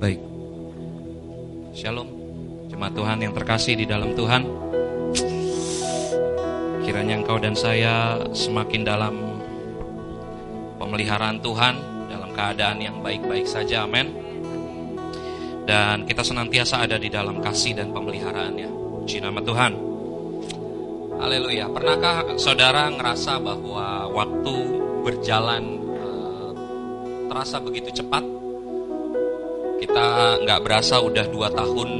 Baik. Shalom. Jemaat Tuhan yang terkasih di dalam Tuhan. Kiranya engkau dan saya semakin dalam pemeliharaan Tuhan dalam keadaan yang baik-baik saja. Amin. Dan kita senantiasa ada di dalam kasih dan pemeliharaannya. Puji nama Tuhan. Haleluya. Pernahkah saudara ngerasa bahwa waktu berjalan eh, terasa begitu cepat? Kita nggak berasa udah dua tahun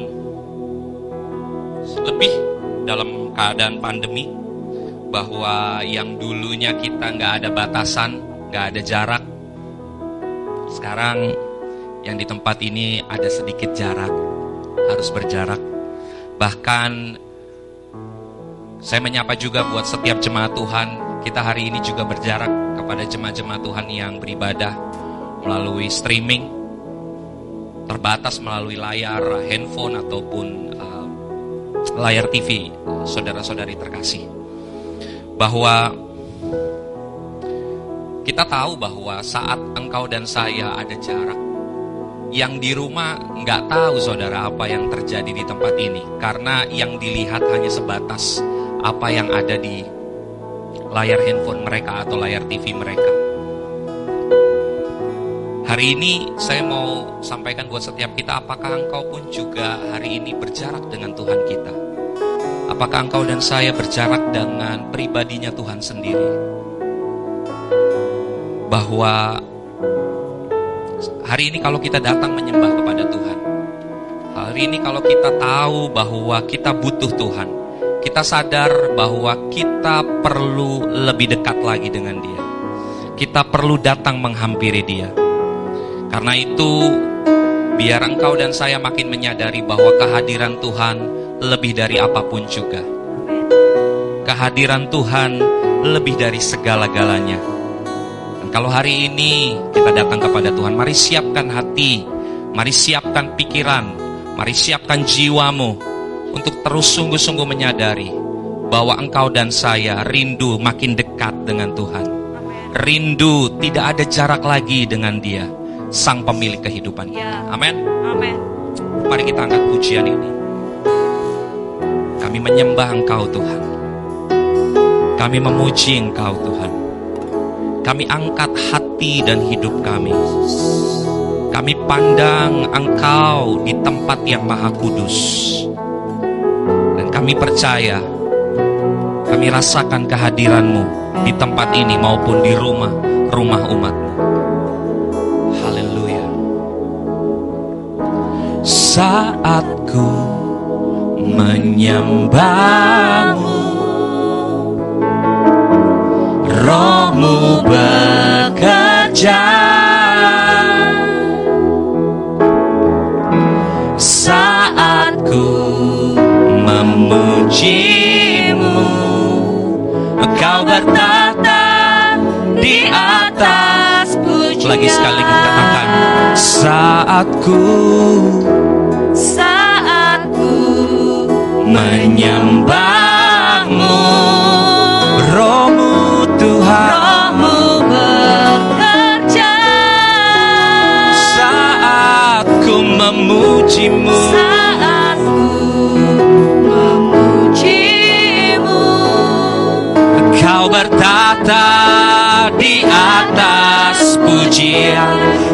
lebih dalam keadaan pandemi bahwa yang dulunya kita nggak ada batasan, nggak ada jarak, sekarang yang di tempat ini ada sedikit jarak, harus berjarak. Bahkan saya menyapa juga buat setiap jemaat Tuhan, kita hari ini juga berjarak kepada jemaat-jemaat Tuhan yang beribadah melalui streaming, terbatas melalui layar handphone ataupun uh, layar TV, saudara-saudari terkasih. Bahwa kita tahu bahwa saat engkau dan saya ada jarak, yang di rumah nggak tahu saudara apa yang terjadi di tempat ini karena yang dilihat hanya sebatas apa yang ada di layar handphone mereka atau layar TV mereka. Hari ini saya mau sampaikan buat setiap kita apakah engkau pun juga hari ini berjarak dengan Tuhan kita? Apakah engkau dan saya berjarak dengan pribadinya Tuhan sendiri? Bahwa Hari ini kalau kita datang menyembah kepada Tuhan, hari ini kalau kita tahu bahwa kita butuh Tuhan, kita sadar bahwa kita perlu lebih dekat lagi dengan Dia. Kita perlu datang menghampiri Dia. Karena itu, biar engkau dan saya makin menyadari bahwa kehadiran Tuhan lebih dari apa pun juga. Kehadiran Tuhan lebih dari segala-galanya kalau hari ini kita datang kepada Tuhan, mari siapkan hati, mari siapkan pikiran, mari siapkan jiwamu untuk terus sungguh-sungguh menyadari bahwa engkau dan saya rindu makin dekat dengan Tuhan. Rindu tidak ada jarak lagi dengan Dia, Sang Pemilik kehidupan kita. Amin. Amin. Mari kita angkat pujian ini. Kami menyembah Engkau Tuhan. Kami memuji Engkau Tuhan. Kami angkat hati dan hidup kami. Kami pandang Engkau di tempat yang Maha Kudus. Dan kami percaya, kami rasakan kehadiranmu di tempat ini maupun di rumah, rumah umatmu. Saat ku menyembahmu. Rohmu bekerja. Saat ku memujimu. Engkau bertata di atas pujian lagi sekali kita katakan saat ku Saat ku menyembahmu. Rohmu Tuhan. Rohmu bekerja. Saat ku memujimu. Saat ku memujimu. Kau bertata di atas pujian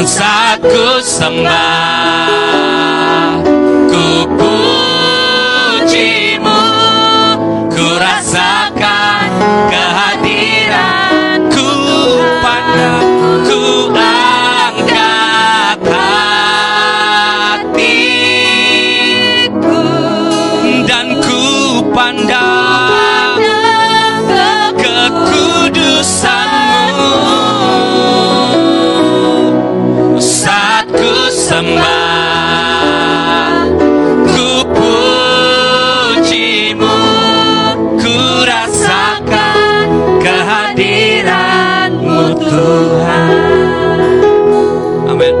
Dan saat sembah Tuhan. Amin.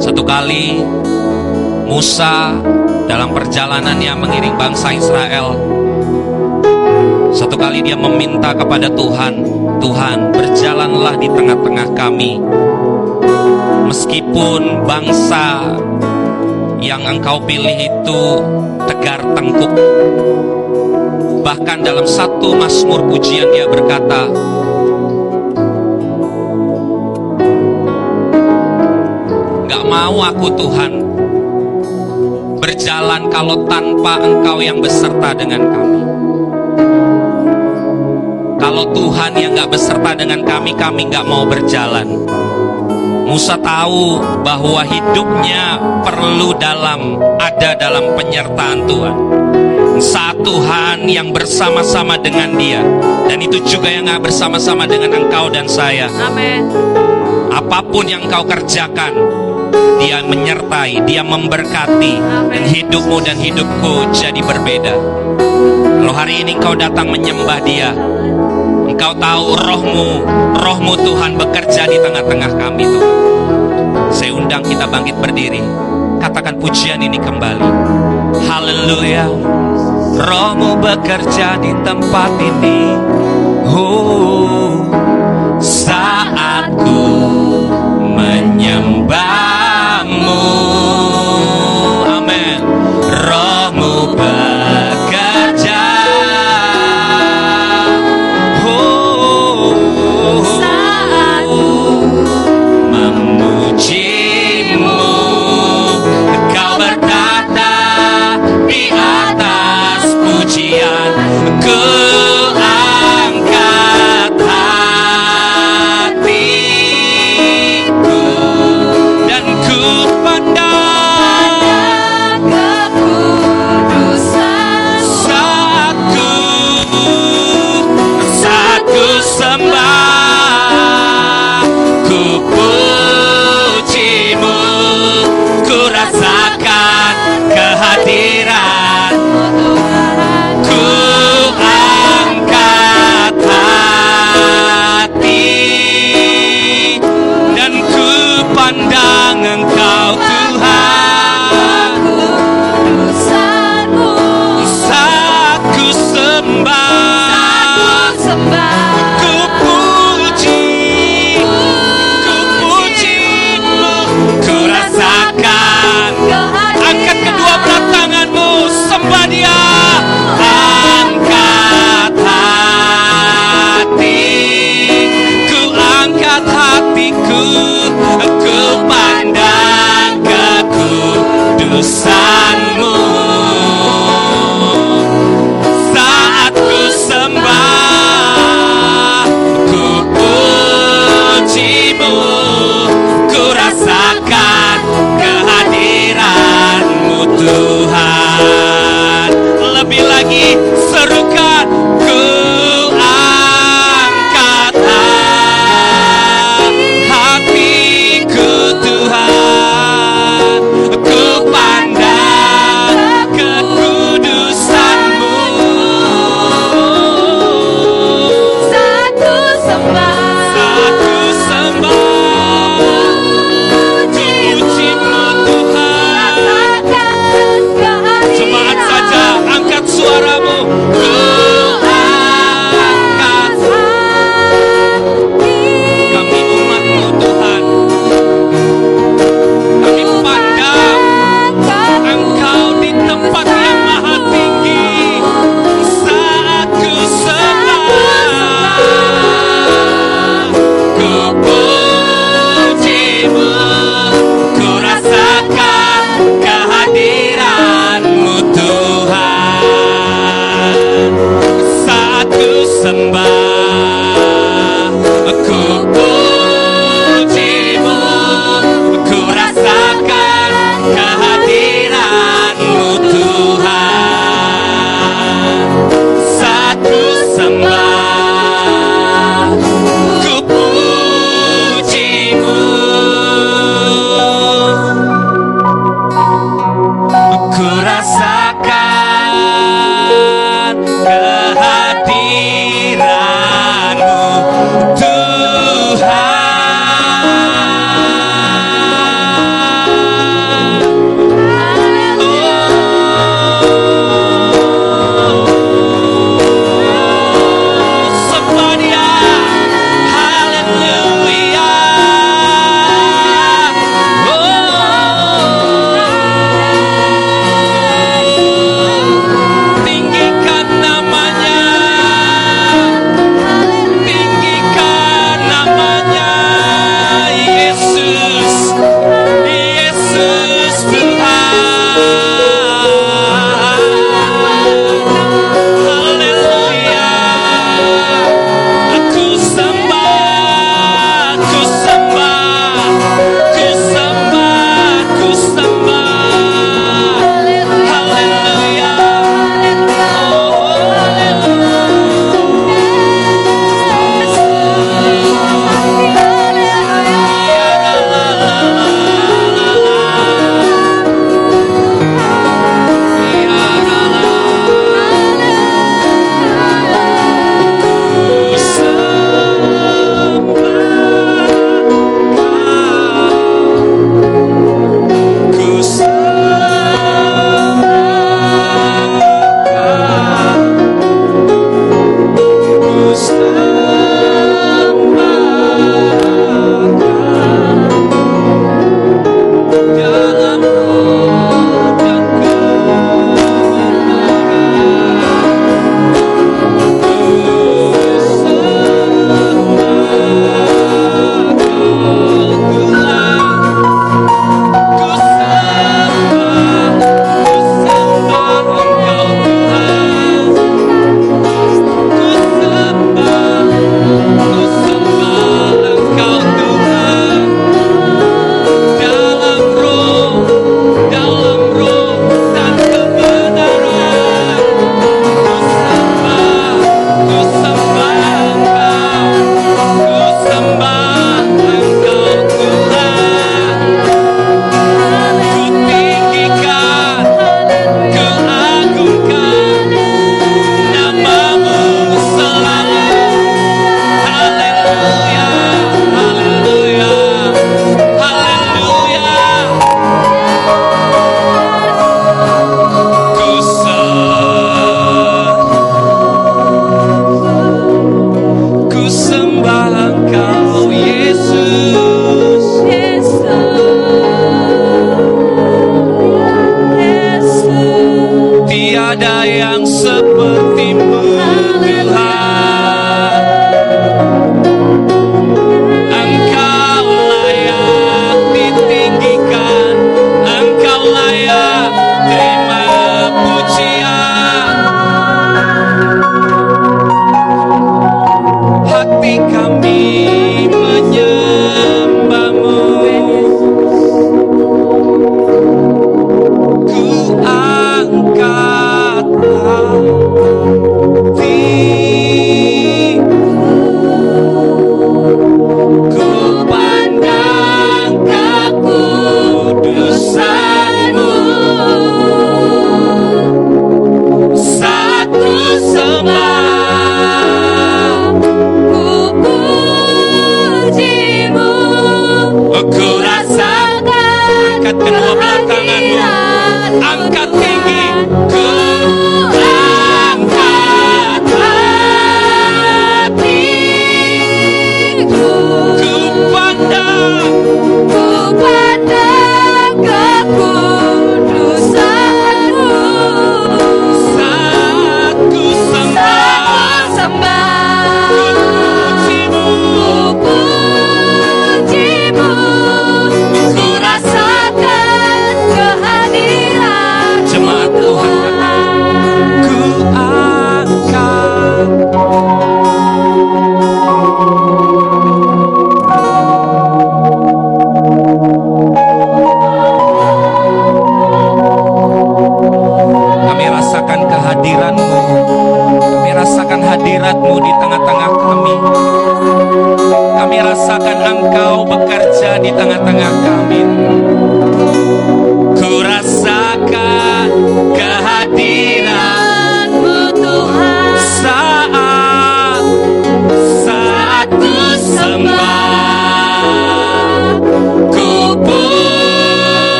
Satu kali Musa dalam perjalanannya mengiring bangsa Israel satu kali dia meminta kepada Tuhan, Tuhan berjalanlah di tengah-tengah kami. Meskipun bangsa yang engkau pilih itu tegar tengkuk. Bahkan dalam satu masmur pujian dia berkata, mau aku Tuhan berjalan kalau tanpa engkau yang beserta dengan kami. Kalau Tuhan yang gak beserta dengan kami, kami gak mau berjalan. Musa tahu bahwa hidupnya perlu dalam ada dalam penyertaan Tuhan. Saat Tuhan yang bersama-sama dengan dia dan itu juga yang gak bersama-sama dengan engkau dan saya. Amin. Apa pun yang kau kerjakan, dia menyertai, dia memberkati dan hidupmu dan hidupku jadi berbeda. Kalau hari ini engkau datang menyembah dia, engkau tahu rohmu, rohmu Tuhan bekerja di tengah-tengah kami Tuhan. Saya undang kita bangkit berdiri, katakan pujian ini kembali. Haleluya, rohmu bekerja di tempat ini. Oh, saat ánimo.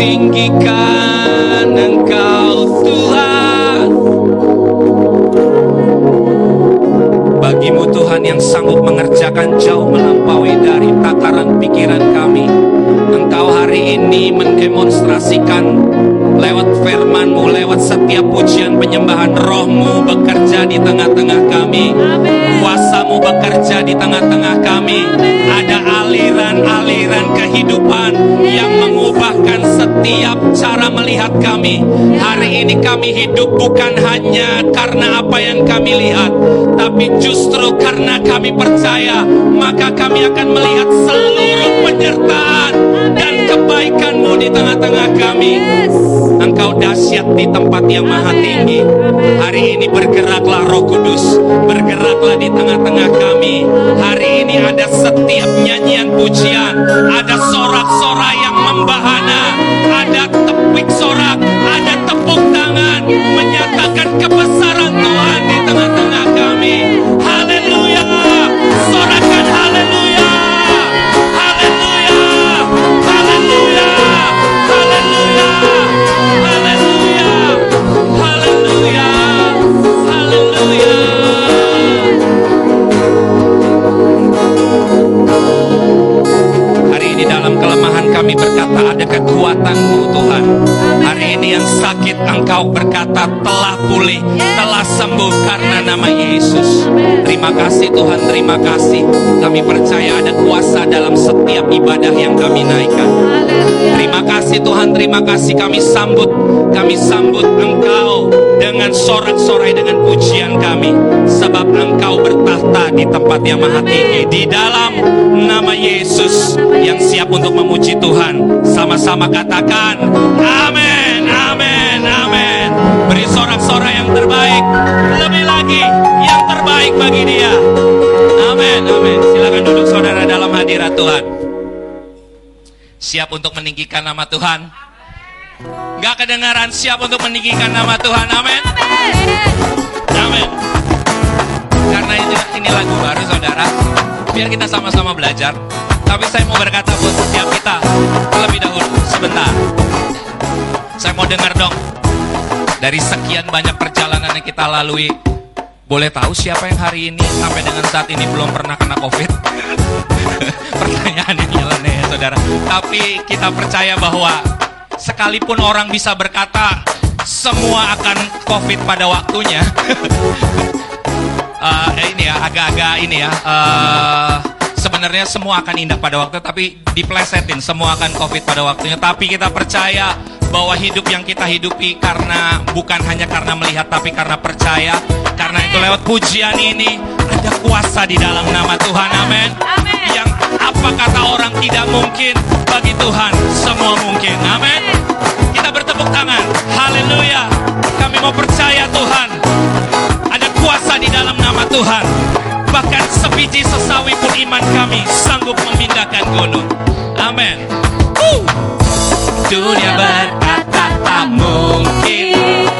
Tinggikan Engkau Tuhan. Bagimu Tuhan yang sanggup mengerjakan jauh melampaui dari tataran pikiran kami Engkau hari ini mendemonstrasikan lewat firman-Mu, lewat setiap pujian penyembahan rohmu bekerja di tengah-tengah kami. Amin. Kuasamu bekerja di tengah-tengah kami. Ada aliran-aliran kehidupan yang mengubahkan setiap cara melihat kami. Hari ini kami hidup bukan hanya karena apa yang kami lihat tapi justru karena kami percaya maka kami akan melihat seluruh penyertaan dan kebaikanmu di tengah-tengah kami. Engkau dahsyat di tempat yang maha tinggi. Hari ini bergeraklah Roh Kudus, bergeraklah di tengah-tengah kami. Hari ini ada setiap nyanyian pujian, ada sorak-sorai yang membahana, ada tepik sorak, ada tepuk tangan menyatakan kebesaran yang sakit engkau berkata telah pulih Telah sembuh karena nama Yesus. Terima kasih Tuhan, terima kasih. Kami percaya ada kuasa dalam setiap ibadah yang kami naikkan. Terima kasih Tuhan, terima kasih. Kami sambut Kami sambut Engkau dengan sorak-sorai dengan pujian kami. Sebab Engkau bertahta di tempat yang maha tinggi Di dalam nama Yesus yang siap untuk memuji Tuhan. Sama-sama katakan Amin, sorak-sorai yang terbaik Lebih lagi yang terbaik bagi dia Amin, amin Silakan duduk saudara dalam hadirat Tuhan Siap untuk meninggikan nama Tuhan? Gak kedengaran siap untuk meninggikan nama Tuhan, amin? Amin. Karena ini, ini lagu baru saudara, biar kita sama-sama belajar. Tapi saya mau berkata buat setiap kita terlebih dahulu sebentar. Saya mau dengar dong dari sekian banyak perjalanan yang kita lalui. Boleh tahu siapa yang hari ini sampai dengan saat ini belum pernah kena COVID? Pertanyaan yang nyeleneh ya saudara. Tapi kita percaya bahwa sekalipun orang bisa berkata semua akan COVID pada waktunya. Eh, ini ya agak-agak ini ya. eh, sebenarnya semua akan indah pada waktu tapi diplesetin semua akan covid pada waktunya tapi kita percaya bahwa hidup yang kita hidupi karena bukan hanya karena melihat tapi karena percaya. Karena itu lewat pujian ini ada kuasa di dalam nama Tuhan. Amin. Yang apa kata orang tidak mungkin bagi Tuhan semua mungkin. Amin. Kita bertepuk tangan. Haleluya. Kami mau percaya Tuhan. Ada kuasa di dalam nama Tuhan. Bahkan sebiji sesawi pun iman kami sanggup memindahkan gunung. Amin. Woo! dunia berkata tak mungkin.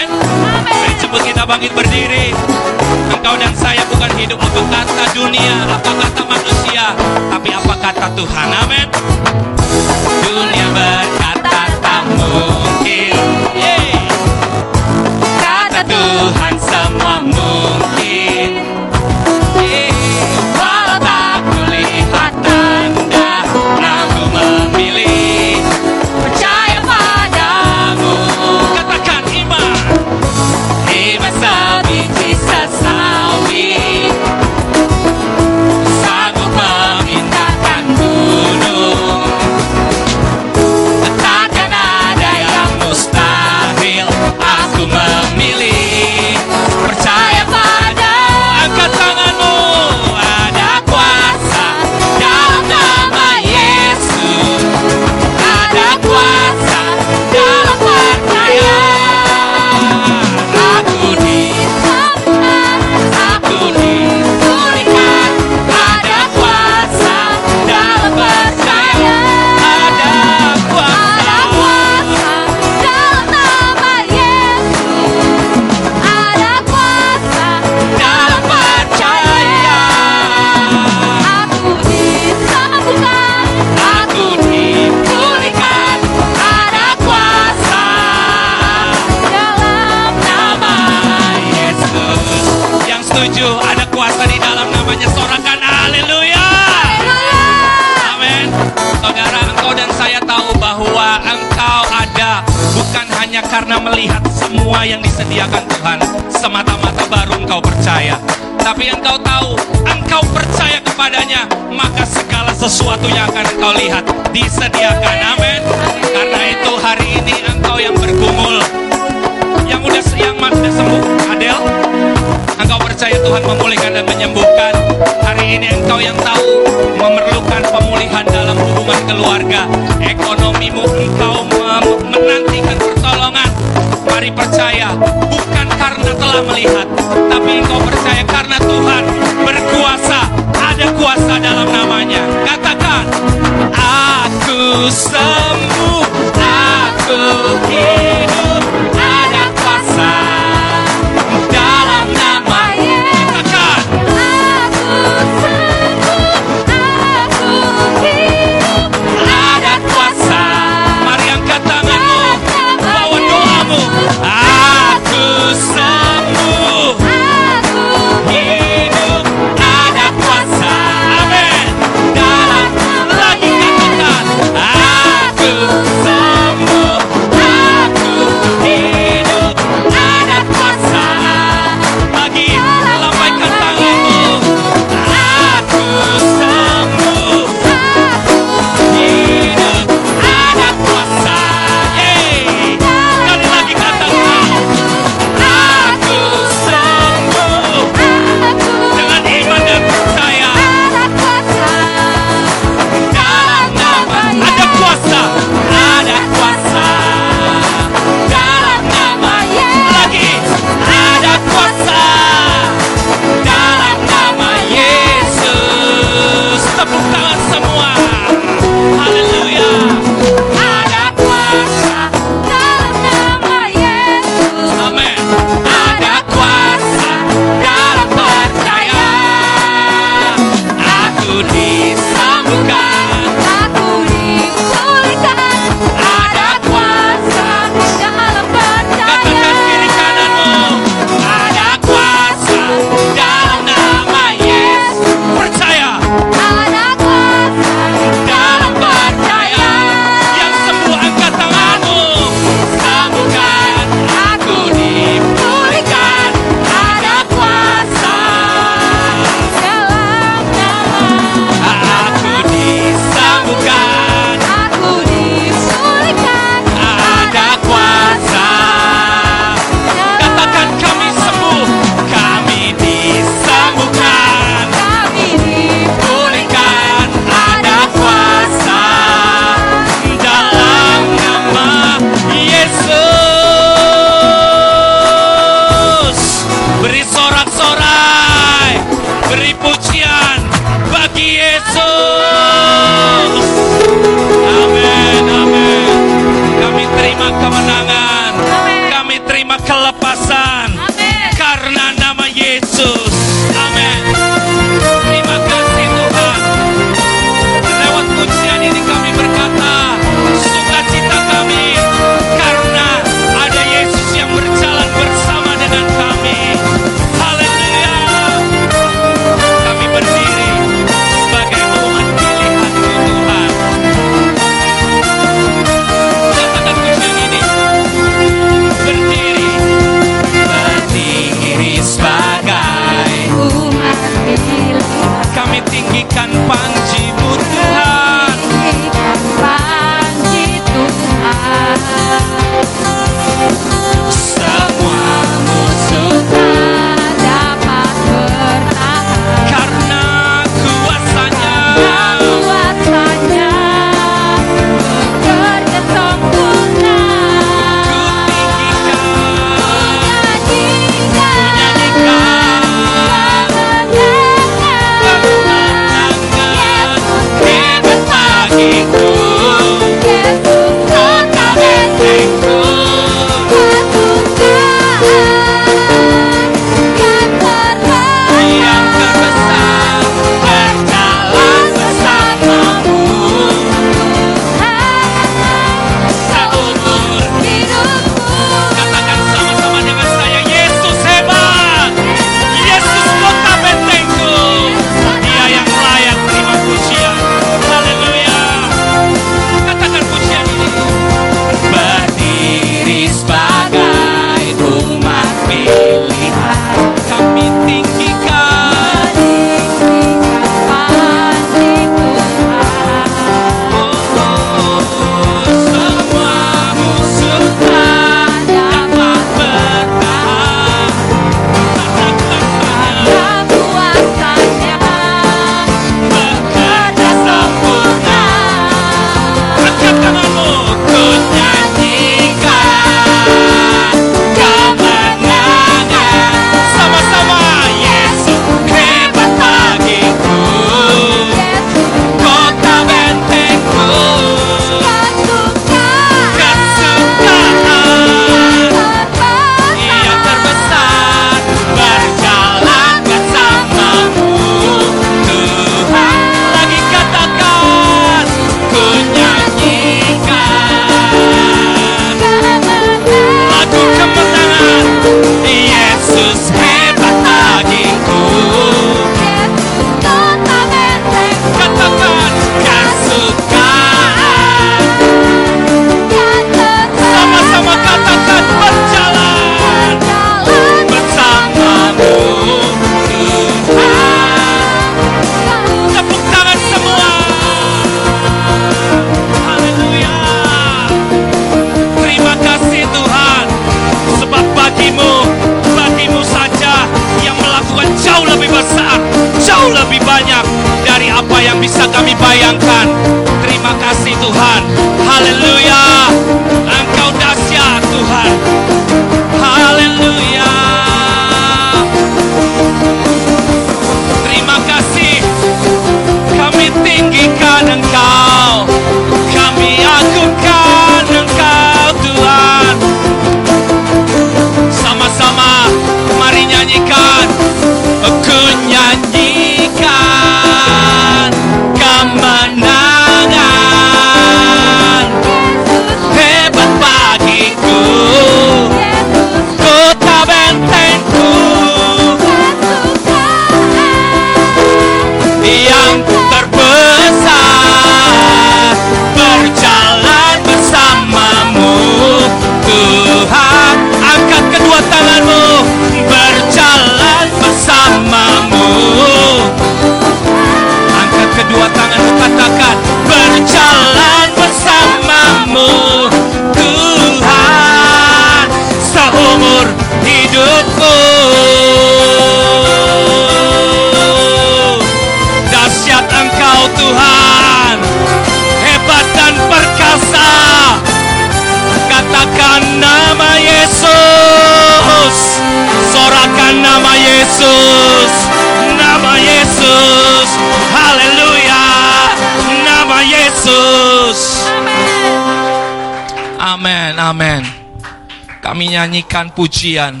Amin kami nyanyikan pujian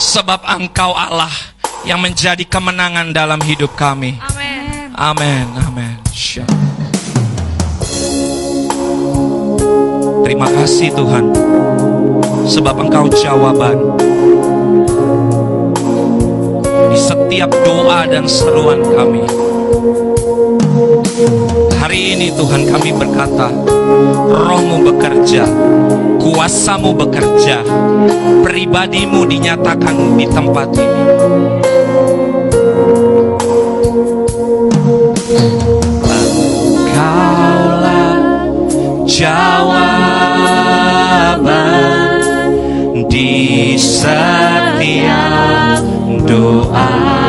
sebab engkau Allah yang menjadi kemenangan dalam hidup kami. Amin. Amin, amin. Terima kasih Tuhan, sebab Engkau jawaban di setiap doa dan seruan kami. Hari ini Tuhan kami berkata, rohmu bekerja, kuasamu bekerja, pribadimu dinyatakan di tempat ini. Engkaulah jawaban di setiap doaku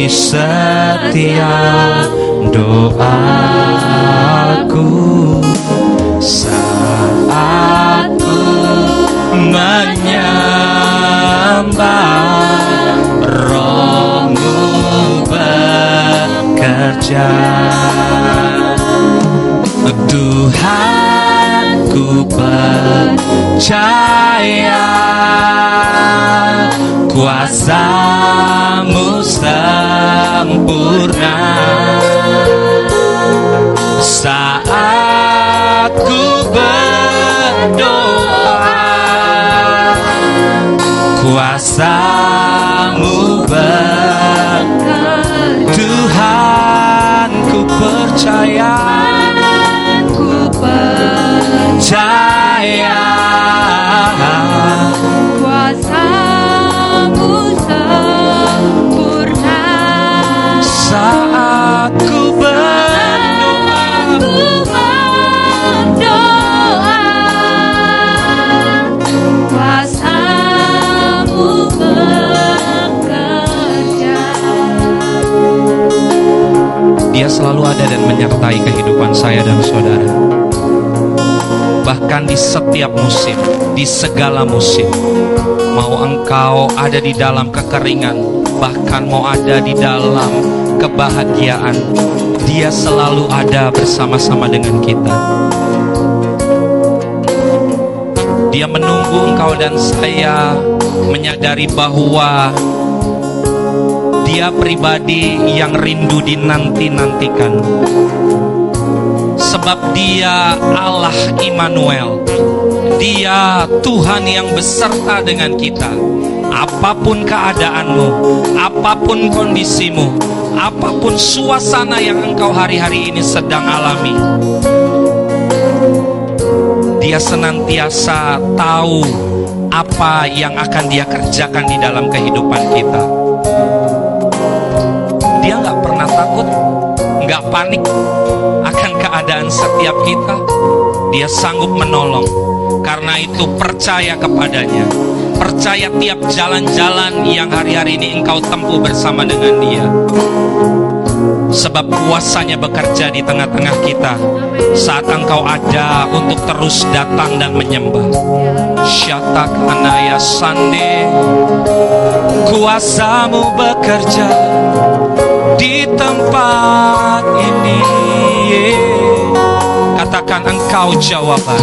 di setiap doaku. Saat ku menyembah rohmu bekerja. Tuhan ku percaya. Kuasamu sempurna. Saat ku berdoa kuasamu ber Tuhan ku percaya Dia selalu ada dan menyertai kehidupan saya dan saudara. Bahkan di setiap musim, di segala musim. Mau engkau ada di dalam kekeringan, bahkan mau ada di dalam kebahagiaan, dia selalu ada bersama-sama dengan kita. Dia menunggu engkau dan saya menyadari bahwa dia pribadi yang rindu dinanti-nantikan. Sebab dia Allah Immanuel. Dia Tuhan yang beserta dengan kita. Apa pun keadaanmu, apa pun kondisimu, apa pun suasana yang engkau hari-hari ini sedang alami. Dia senantiasa tahu apa yang akan dia kerjakan di dalam kehidupan kita. Dia nggak pernah takut, nggak panik akan keadaan setiap kita. Dia sanggup menolong. Karena itu percaya kepadanya. Percaya tiap jalan-jalan yang hari-hari ini engkau tempuh bersama dengan dia. Sebab kuasanya bekerja di tengah-tengah kita saat engkau ada untuk terus datang dan menyembah. Syatakanaya sande Kuasamu bekerja di tempat ini Katakan engkau jawaban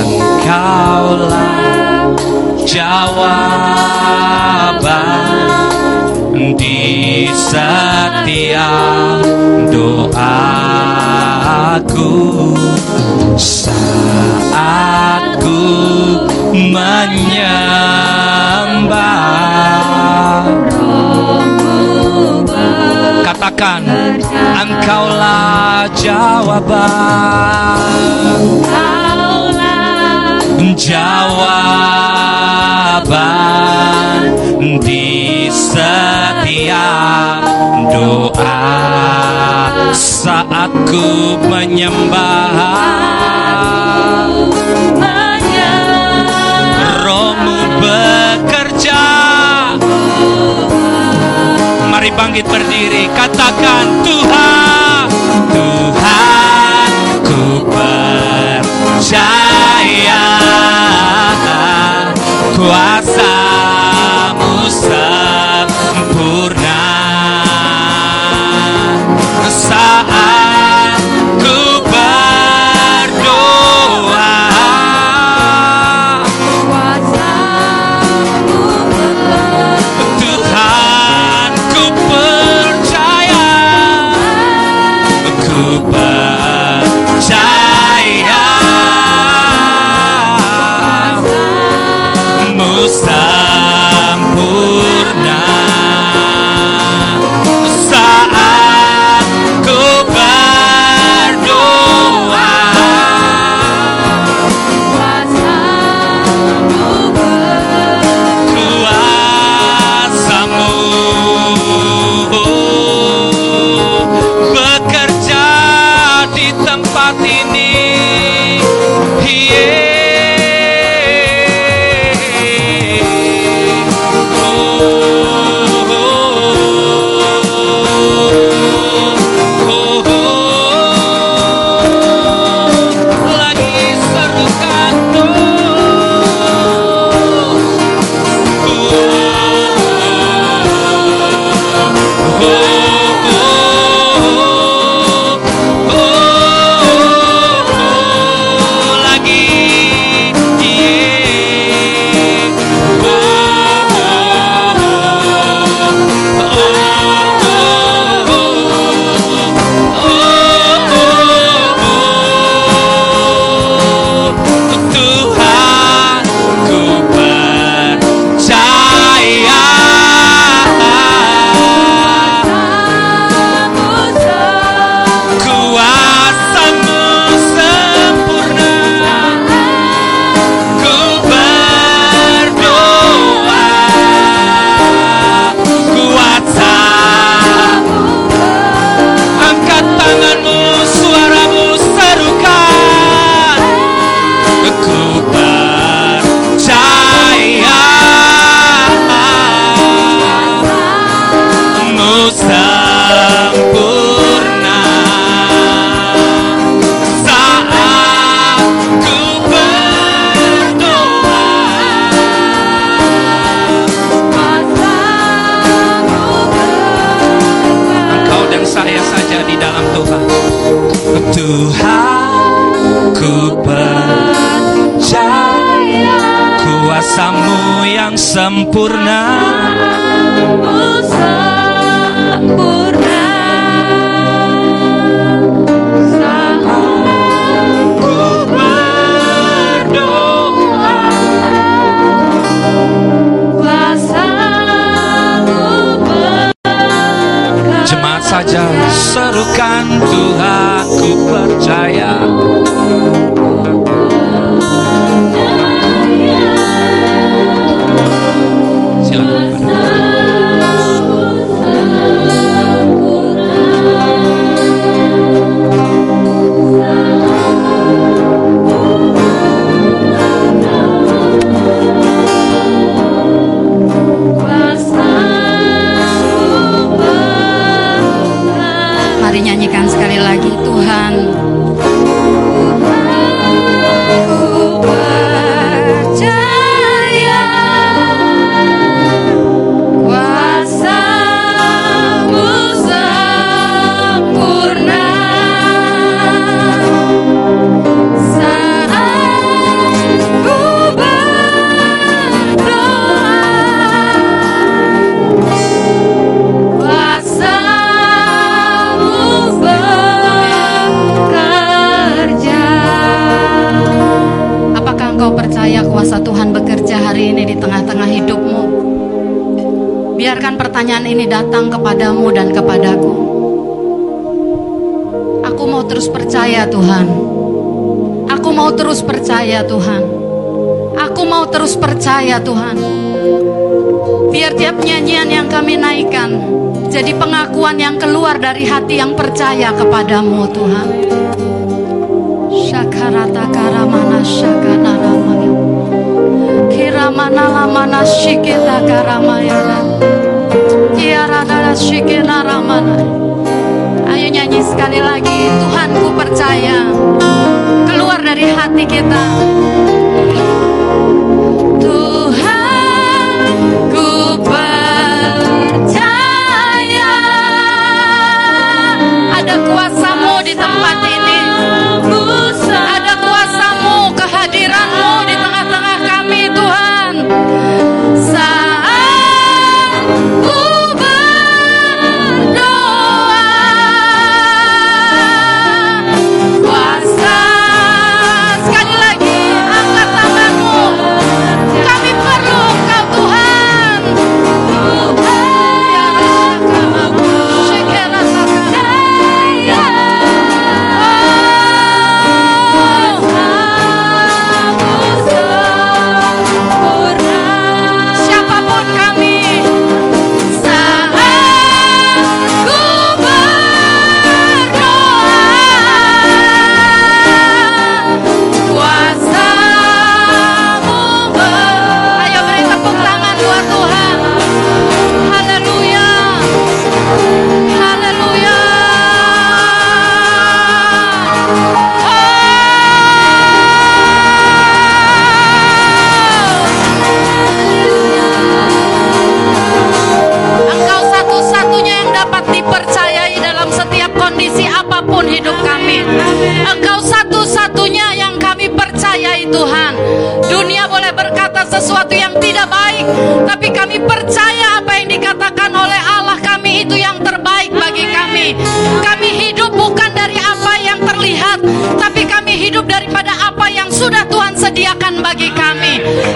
Engkaulah jawaban di setiap doaku. Saat ku menyembah katakan engkaulah jawaban. Kaulah jawaban di setiap doa. Saat ku menyembah romu bekerja. Mari bangkit berdiri katakan Tuhan Tuhan ku percaya kuasamu sempurna kuasa Tuhan bekerja hari ini di tengah-tengah hidupmu? Biarkan pertanyaan ini datang kepadamu dan kepadaku Aku mau terus percaya Tuhan Aku mau terus percaya Tuhan Aku mau terus percaya Tuhan Biar tiap nyanyian yang kami naikkan jadi pengakuan yang keluar dari hati yang percaya kepadamu Tuhan. Syakarata karamana syakanaramaya. Kiramana lamana shikita karamayana. Kiaradara shikena ramana. Ayo nyanyi sekali lagi. Tuhan ku percaya. Keluar dari hati kita.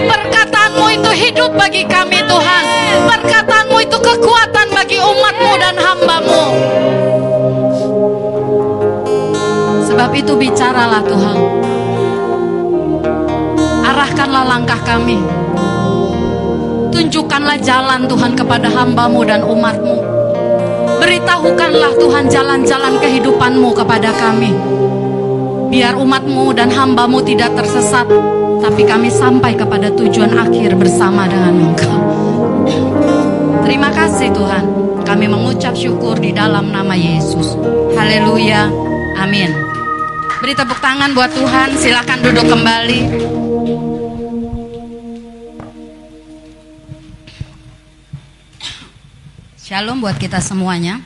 Perkataanmu itu hidup bagi kami Tuhan. Perkataanmu itu kekuatan bagi umatmu dan hambamu. Sebab itu bicaralah Tuhan. Arahkanlah langkah kami. Tunjukkanlah jalan Tuhan kepada hambamu dan umatmu. Beritahukanlah Tuhan jalan-jalan kehidupanmu kepada kami. Biar umatmu dan hambamu tidak tersesat. Tapi kami sampai kepada tujuan akhir bersama dengan engkau. Terima kasih Tuhan. Kami mengucap syukur di dalam nama Yesus. Haleluya. Amin. Beri tepuk tangan buat Tuhan. Silakan duduk kembali. Shalom buat kita semuanya.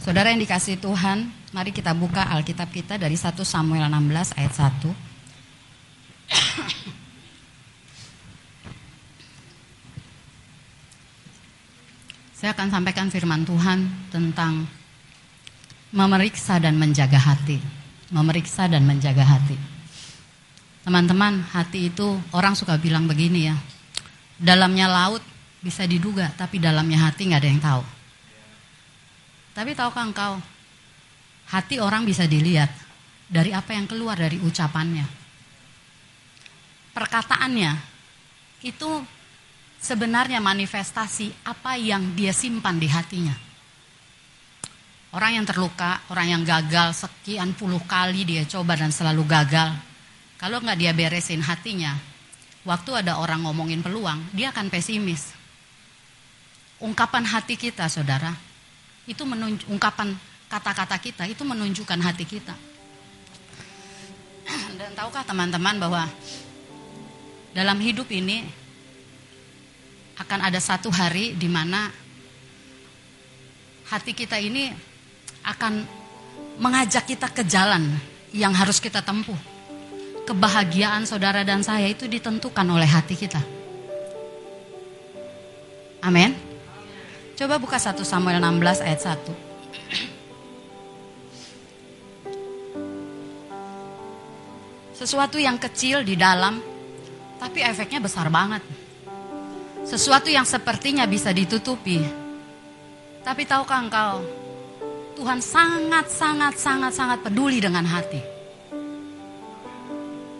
Saudara yang dikasih Tuhan, mari kita buka Alkitab kita dari 1 Samuel 16 ayat 1. Saya akan sampaikan firman Tuhan tentang memeriksa dan menjaga hati. Memeriksa dan menjaga hati. Teman-teman, hati itu orang suka bilang begini ya. Dalamnya laut bisa diduga, tapi dalamnya hati nggak ada yang tahu. Tapi tahukah engkau, hati orang bisa dilihat dari apa yang keluar dari ucapannya. Perkataannya itu sebenarnya manifestasi apa yang dia simpan di hatinya. Orang yang terluka, orang yang gagal sekian puluh kali dia coba dan selalu gagal. Kalau nggak dia beresin hatinya, waktu ada orang ngomongin peluang, dia akan pesimis. Ungkapan hati kita, saudara, itu menunjuk, ungkapan kata-kata kita itu menunjukkan hati kita. Dan tahukah teman-teman bahwa dalam hidup ini akan ada satu hari di mana hati kita ini akan mengajak kita ke jalan yang harus kita tempuh. Kebahagiaan saudara dan saya itu ditentukan oleh hati kita. Amin. Coba buka 1 Samuel 16 ayat 1. Sesuatu yang kecil di dalam tapi efeknya besar banget. Sesuatu yang sepertinya bisa ditutupi. Tapi tahukah engkau, Tuhan sangat sangat sangat sangat peduli dengan hati.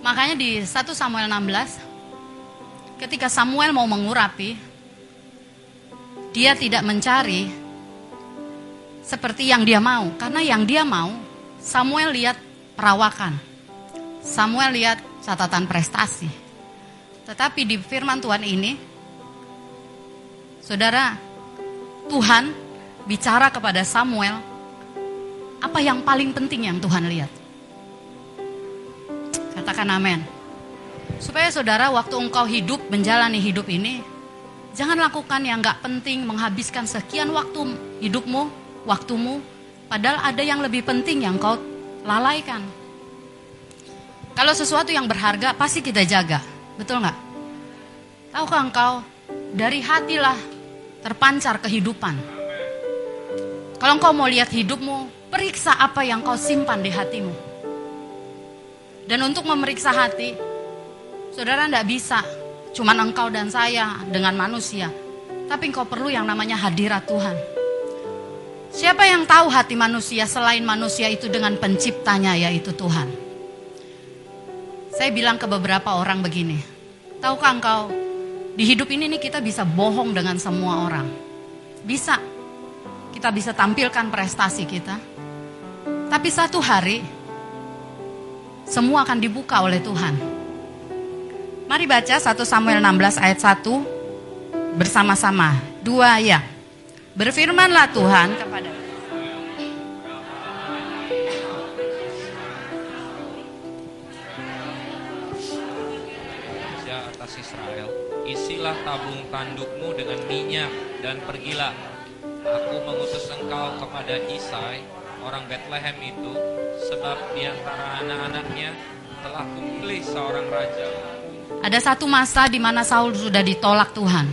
Makanya di 1 Samuel 16 ketika Samuel mau mengurapi dia tidak mencari seperti yang dia mau karena yang dia mau Samuel lihat perawakan. Samuel lihat catatan prestasi. Tetapi di firman Tuhan ini Saudara, Tuhan bicara kepada Samuel, apa yang paling penting yang Tuhan lihat? Katakan amin. Supaya saudara waktu engkau hidup, menjalani hidup ini, jangan lakukan yang gak penting, menghabiskan sekian waktu hidupmu, waktumu, padahal ada yang lebih penting yang kau lalaikan. Kalau sesuatu yang berharga pasti kita jaga, betul nggak? Tahukah engkau dari hatilah terpancar kehidupan. Kalau engkau mau lihat hidupmu, periksa apa yang kau simpan di hatimu. Dan untuk memeriksa hati, saudara tidak bisa cuman engkau dan saya dengan manusia. Tapi engkau perlu yang namanya hadirat Tuhan. Siapa yang tahu hati manusia selain manusia itu dengan penciptanya yaitu Tuhan. Saya bilang ke beberapa orang begini. Tahukah engkau di hidup ini nih kita bisa bohong dengan semua orang. Bisa. Kita bisa tampilkan prestasi kita. Tapi satu hari semua akan dibuka oleh Tuhan. Mari baca 1 Samuel 16 ayat 1 bersama-sama. Dua ya. Berfirmanlah Tuhan kepada atas Israel, isilah tabung tandukmu dengan minyak dan pergilah. Aku mengutus engkau kepada Isai, orang Bethlehem itu, sebab di antara anak-anaknya telah kupilih seorang raja. Ada satu masa di mana Saul sudah ditolak Tuhan.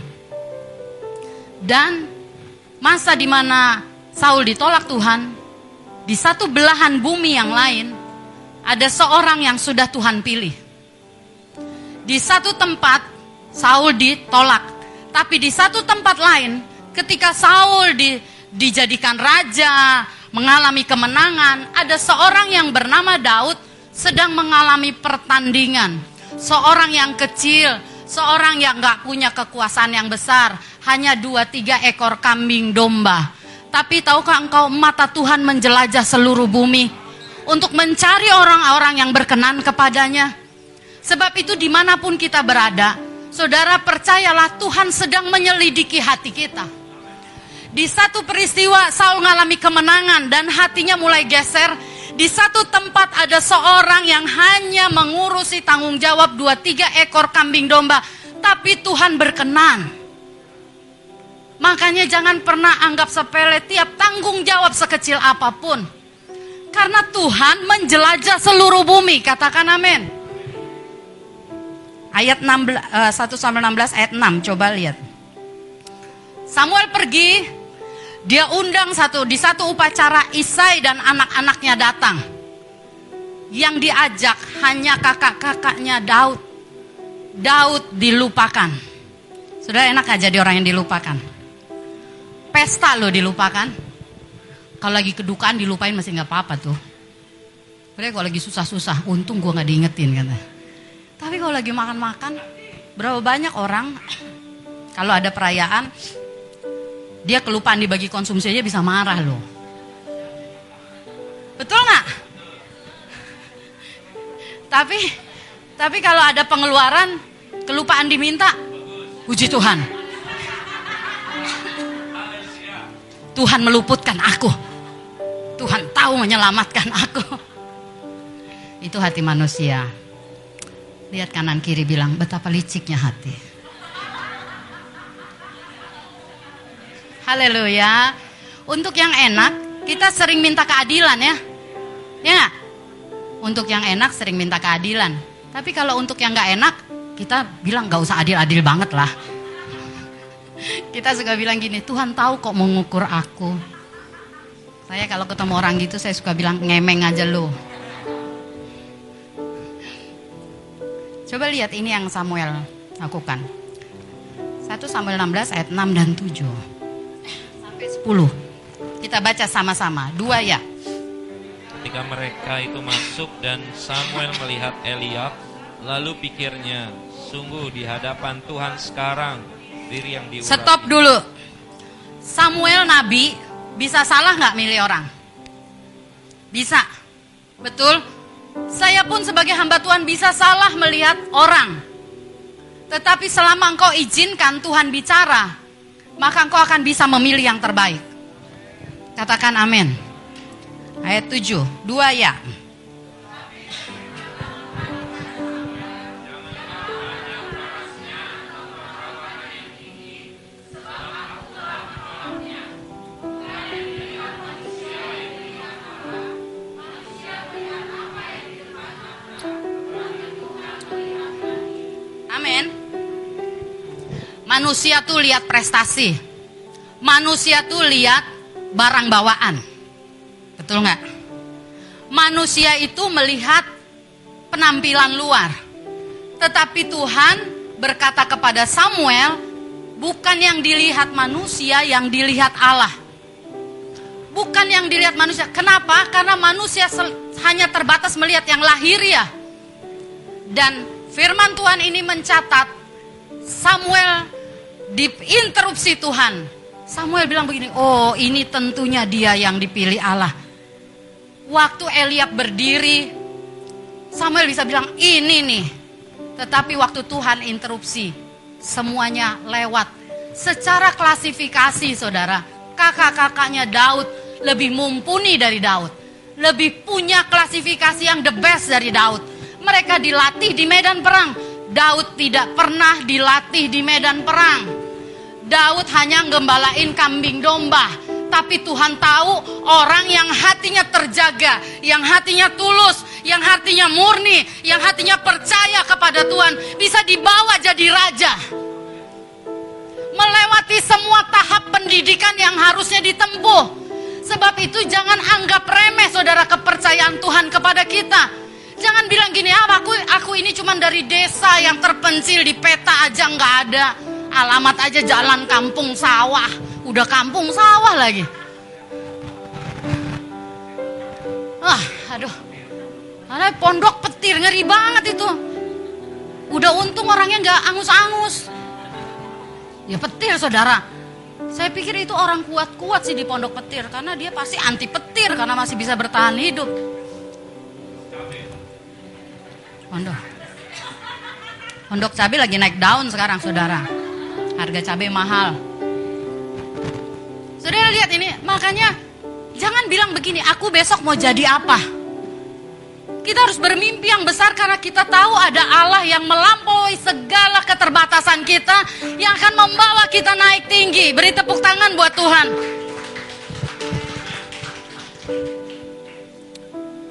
Dan masa di mana Saul ditolak Tuhan, di satu belahan bumi yang lain, ada seorang yang sudah Tuhan pilih. Di satu tempat Saul ditolak, tapi di satu tempat lain, ketika Saul di, dijadikan raja, mengalami kemenangan, ada seorang yang bernama Daud sedang mengalami pertandingan. Seorang yang kecil, seorang yang gak punya kekuasaan yang besar, hanya dua tiga ekor kambing domba. Tapi tahukah engkau mata Tuhan menjelajah seluruh bumi untuk mencari orang-orang yang berkenan kepadanya. Sebab itu di mana pun kita berada, saudara percayalah Tuhan sedang menyelidiki hati kita. Di satu peristiwa Saul mengalami kemenangan dan hatinya mulai geser. Di satu tempat ada seorang yang hanya mengurusi tanggung jawab dua tiga ekor kambing domba. Tapi Tuhan berkenan. Makanya jangan pernah anggap sepele tiap tanggung jawab sekecil apa pun. Karena Tuhan menjelajah seluruh bumi. Katakan amin. Ayat 16, 1 sampai 16 ayat 6 coba lihat. Samuel pergi dia undang satu di satu upacara Isai dan anak-anaknya datang. Yang diajak hanya kakak-kakaknya Daud. Daud dilupakan. Sudah enak aja di orang yang dilupakan. Pesta lo dilupakan. Kalau lagi kedukaan dilupain masih nggak apa-apa tuh. Mereka kalau lagi susah-susah, untung gue nggak diingetin kata. Tapi kalau lagi makan-makan, berapa banyak orang kalau ada perayaan dia kelupaan dibagi konsumsi aja bisa marah loh. Betul nggak? Tapi tapi kalau ada pengeluaran kelupaan diminta, puji Tuhan. Tuhan meluputkan aku. Tuhan tahu menyelamatkan aku. Itu hati manusia. Lihat kanan kiri bilang betapa liciknya hati. Haleluya. Untuk yang enak, kita sering minta keadilan ya. Ya? Untuk yang enak sering minta keadilan. Tapi kalau untuk yang gak enak, kita bilang gak usah adil-adil banget lah. Kita suka bilang gini, Tuhan tahu kok mengukur aku. Saya kalau ketemu orang gitu, saya suka bilang ngemeng aja lo. Coba lihat ini yang Samuel lakukan. 1 Samuel 16 ayat 6 dan 7. 10. Kita baca sama-sama. Dua ya. Ketika mereka itu masuk dan Samuel melihat Eliab, lalu pikirnya, sungguh di hadapan Tuhan sekarang diri yang diurat. Stop dulu. Samuel nabi bisa salah nggak milih orang? Bisa. Betul? Saya pun sebagai hamba Tuhan bisa salah melihat orang. Tetapi selama engkau izinkan Tuhan bicara, maka engkau akan bisa memilih yang terbaik. Katakan amin. Ayat 7, dua ya. Manusia tuh lihat prestasi. Manusia tuh lihat barang bawaan. Betul nggak? Manusia itu melihat penampilan luar. Tetapi Tuhan berkata kepada Samuel, bukan yang dilihat manusia, yang dilihat Allah. Bukan yang dilihat manusia. Kenapa? Karena manusia hanya terbatas melihat yang lahiriah. Dan firman Tuhan ini mencatat Samuel diinterupsi Tuhan. Samuel bilang begini, oh ini tentunya dia yang dipilih Allah. Waktu Eliab berdiri, Samuel bisa bilang ini nih. Tetapi waktu Tuhan interupsi, semuanya lewat. Secara klasifikasi saudara, kakak-kakaknya Daud lebih mumpuni dari Daud. Lebih punya klasifikasi yang the best dari Daud. Mereka dilatih di medan perang. Daud tidak pernah dilatih di medan perang. Daud hanya gembalain kambing domba. Tapi Tuhan tahu orang yang hatinya terjaga, yang hatinya tulus, yang hatinya murni, yang hatinya percaya kepada Tuhan bisa dibawa jadi raja. Melewati semua tahap pendidikan yang harusnya ditempuh. Sebab itu jangan anggap remeh saudara kepercayaan Tuhan kepada kita. Jangan bilang gini, ah, aku aku ini cuma dari desa yang terpencil di peta aja nggak ada. Alamat aja jalan kampung sawah. Udah kampung sawah lagi. Wah, aduh. Ada pondok petir ngeri banget itu. Udah untung orangnya nggak angus-angus. Ya petir saudara. Saya pikir itu orang kuat-kuat sih di pondok petir karena dia pasti anti petir karena masih bisa bertahan hidup. Pondok. Pondok cabai lagi naik daun sekarang saudara. Harga cabai mahal. Saudara lihat ini, makanya jangan bilang begini, aku besok mau jadi apa. Kita harus bermimpi yang besar karena kita tahu ada Allah yang melampaui segala keterbatasan kita yang akan membawa kita naik tinggi. Beri tepuk tangan buat Tuhan.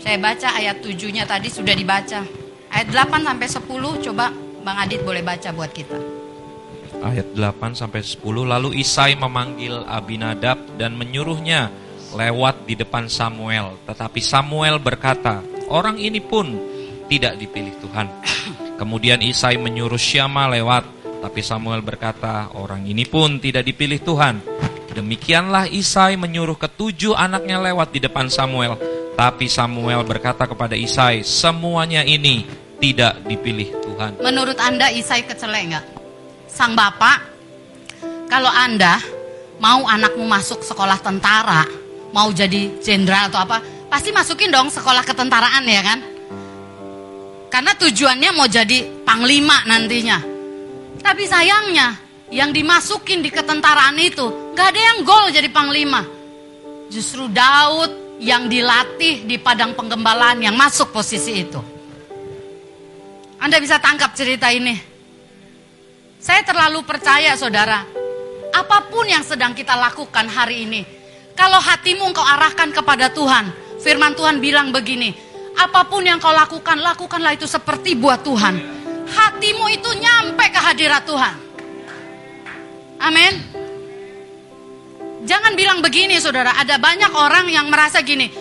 Saya baca ayat 7-nya tadi sudah dibaca. Ayat 8 sampai 10 coba Bang Adit boleh baca buat kita. Ayat 8 sampai 10 lalu Isai memanggil Abinadab dan menyuruhnya lewat di depan Samuel. Tetapi Samuel berkata, orang ini pun tidak dipilih Tuhan. Kemudian Isai menyuruh Syama lewat, tapi Samuel berkata, orang ini pun tidak dipilih Tuhan. Demikianlah Isai menyuruh ketujuh anaknya lewat di depan Samuel. Tapi Samuel berkata kepada Isai, semuanya ini tidak dipilih Tuhan. Menurut Anda Isai kecelek nggak? Sang bapak, kalau Anda mau anakmu masuk sekolah tentara, mau jadi jenderal atau apa, pasti masukin dong sekolah ketentaraan ya kan? Karena tujuannya mau jadi panglima nantinya. Tapi sayangnya, yang dimasukin di ketentaraan itu, gak ada yang gol jadi panglima. Justru Daud yang dilatih di padang penggembalaan yang masuk posisi itu. Anda bisa tangkap cerita ini. Saya terlalu percaya saudara, apa pun yang sedang kita lakukan hari ini, kalau hatimu engkau arahkan kepada Tuhan, firman Tuhan bilang begini, apa pun yang kau lakukan, lakukanlah itu seperti buat Tuhan. Hatimu itu nyampe ke hadirat Tuhan. Amin. Jangan bilang begini saudara, ada banyak orang yang merasa gini,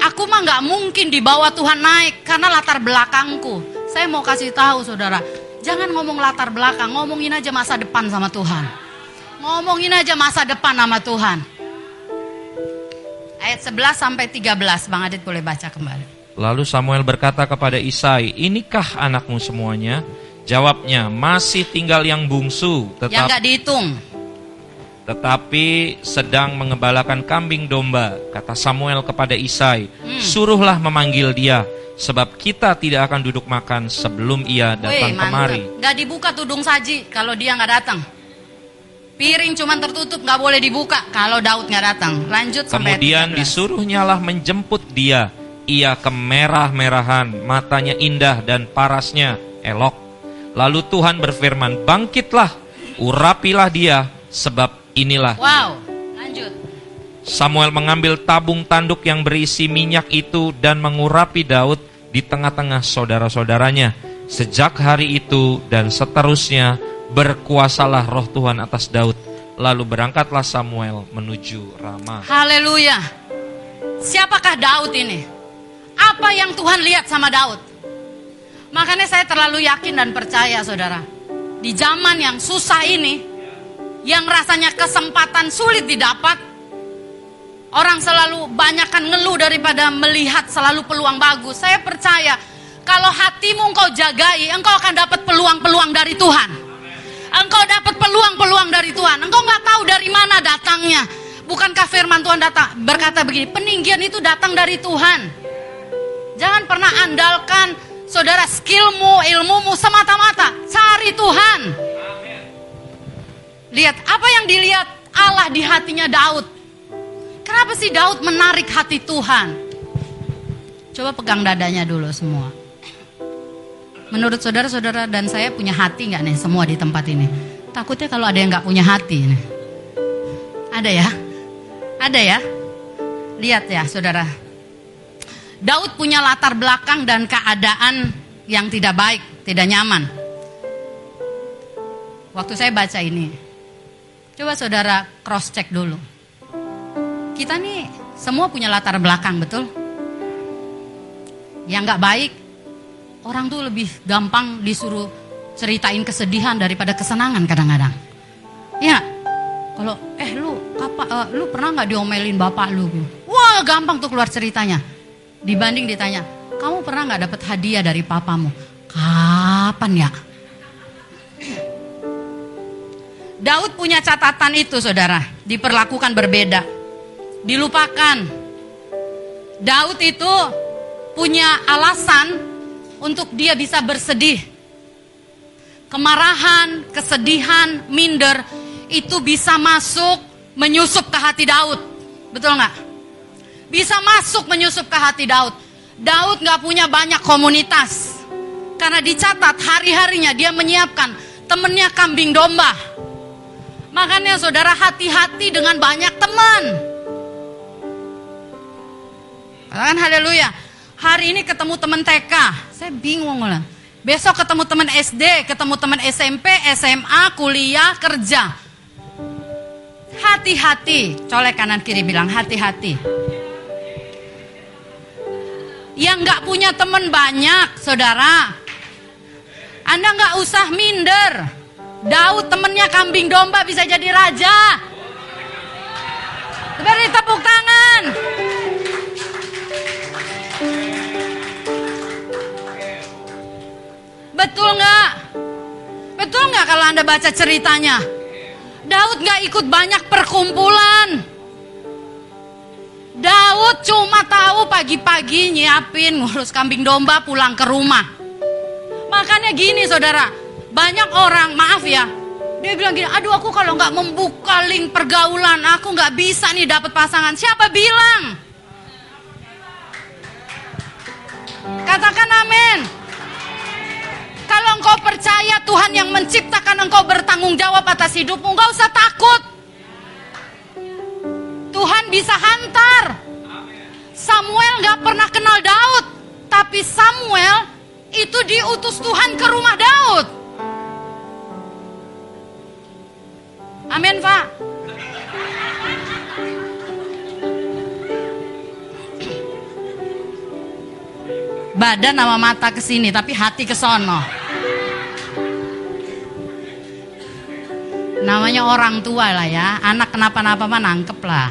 aku mah nggak mungkin dibawa Tuhan naik karena latar belakangku. Saya mau kasih tahu saudara, Jangan ngomong latar belakang, ngomongin aja masa depan sama Tuhan. Ngomongin aja masa depan sama Tuhan. Ayat 11 sampai 13, Bang Adit boleh baca kembali. Lalu Samuel berkata kepada Isai, "Inikah anakmu semuanya?" Jawabnya, "Masih tinggal yang bungsu, tetap, yang gak dihitung." Tetapi sedang mengembalakan kambing domba, kata Samuel kepada Isai, hmm. "Suruhlah memanggil dia." Sebab kita tidak akan duduk makan sebelum ia datang Wih, kemari. Gak dibuka tudung saji kalau dia nggak datang. Piring cuman tertutup nggak boleh dibuka kalau Daud nggak datang. Lanjut sampai Kemudian 13. disuruhnyalah menjemput dia. Ia kemerah-merahan, matanya indah dan parasnya elok. Lalu Tuhan berfirman, bangkitlah, urapilah dia, sebab inilah. Wow, lanjut. Samuel mengambil tabung tanduk yang berisi minyak itu dan mengurapi Daud di tengah-tengah saudara-saudaranya. Sejak hari itu dan seterusnya berkuasalah roh Tuhan atas Daud. Lalu berangkatlah Samuel menuju Ramah. Haleluya. Siapakah Daud ini? Apa yang Tuhan lihat sama Daud? Makanya saya terlalu yakin dan percaya saudara. Di zaman yang susah ini, yang rasanya kesempatan sulit didapat, orang selalu banyakkan ngeluh daripada melihat selalu peluang bagus. Saya percaya kalau hatimu engkau jagai, engkau akan dapat peluang-peluang dari Tuhan. Engkau dapat peluang-peluang dari Tuhan. Engkau nggak tahu dari mana datangnya. Bukankah firman Tuhan datang berkata begini, peninggian itu datang dari Tuhan. Jangan pernah andalkan saudara skillmu, ilmumu semata-mata. Cari Tuhan. Lihat apa yang dilihat Allah di hatinya Daud. Kenapa sih Daud menarik hati Tuhan? Coba pegang dadanya dulu semua. Menurut saudara-saudara dan saya punya hati nggak nih semua di tempat ini? Takutnya kalau ada yang nggak punya hati nih. Ada ya? Ada ya? Lihat ya saudara. Daud punya latar belakang dan keadaan yang tidak baik, tidak nyaman. Waktu saya baca ini, coba saudara cross check dulu. Kita nih semua punya latar belakang, betul? Yang nggak baik, orang tuh lebih gampang disuruh ceritain kesedihan daripada kesenangan kadang-kadang. Ya, kalau eh lu apa eh, lu pernah nggak diomelin bapak lu? Wah gampang tuh keluar ceritanya. Dibanding ditanya, kamu pernah nggak dapat hadiah dari papamu? Kapan ya? Daud punya catatan itu saudara, diperlakukan berbeda, dilupakan. Daud itu punya alasan untuk dia bisa bersedih. Kemarahan, kesedihan, minder itu bisa masuk menyusup ke hati Daud. Betul nggak? Bisa masuk menyusup ke hati Daud. Daud nggak punya banyak komunitas. Karena dicatat hari-harinya dia menyiapkan temennya kambing domba. Makanya saudara hati-hati dengan banyak teman. Kan haleluya. Hari ini ketemu teman TK, saya bingung lah. Besok ketemu teman SD, ketemu teman SMP, SMA, kuliah, kerja. Hati-hati, colek kanan kiri bilang hati-hati. Yang nggak punya teman banyak, saudara. Anda nggak usah minder. Daud temennya kambing domba bisa jadi raja. Beri tepuk tangan. Betul nggak? Betul nggak kalau anda baca ceritanya? Daud nggak ikut banyak perkumpulan. Daud cuma tahu pagi-pagi nyiapin ngurus kambing domba pulang ke rumah. Makanya gini saudara, banyak orang maaf ya, dia bilang gini, aduh aku kalau nggak membuka link pergaulan, aku nggak bisa nih dapat pasangan. Siapa bilang? Katakan amin. Kalau engkau percaya Tuhan yang menciptakan engkau bertanggung jawab atas hidupmu, nggak usah takut. Tuhan bisa hantar. Samuel nggak pernah kenal Daud, tapi Samuel itu diutus Tuhan ke rumah Daud. Amin, Pak. Badan sama mata ke sini, tapi hati ke sono. Namanya orang tua lah ya, anak kenapa-napa mah nangkep lah.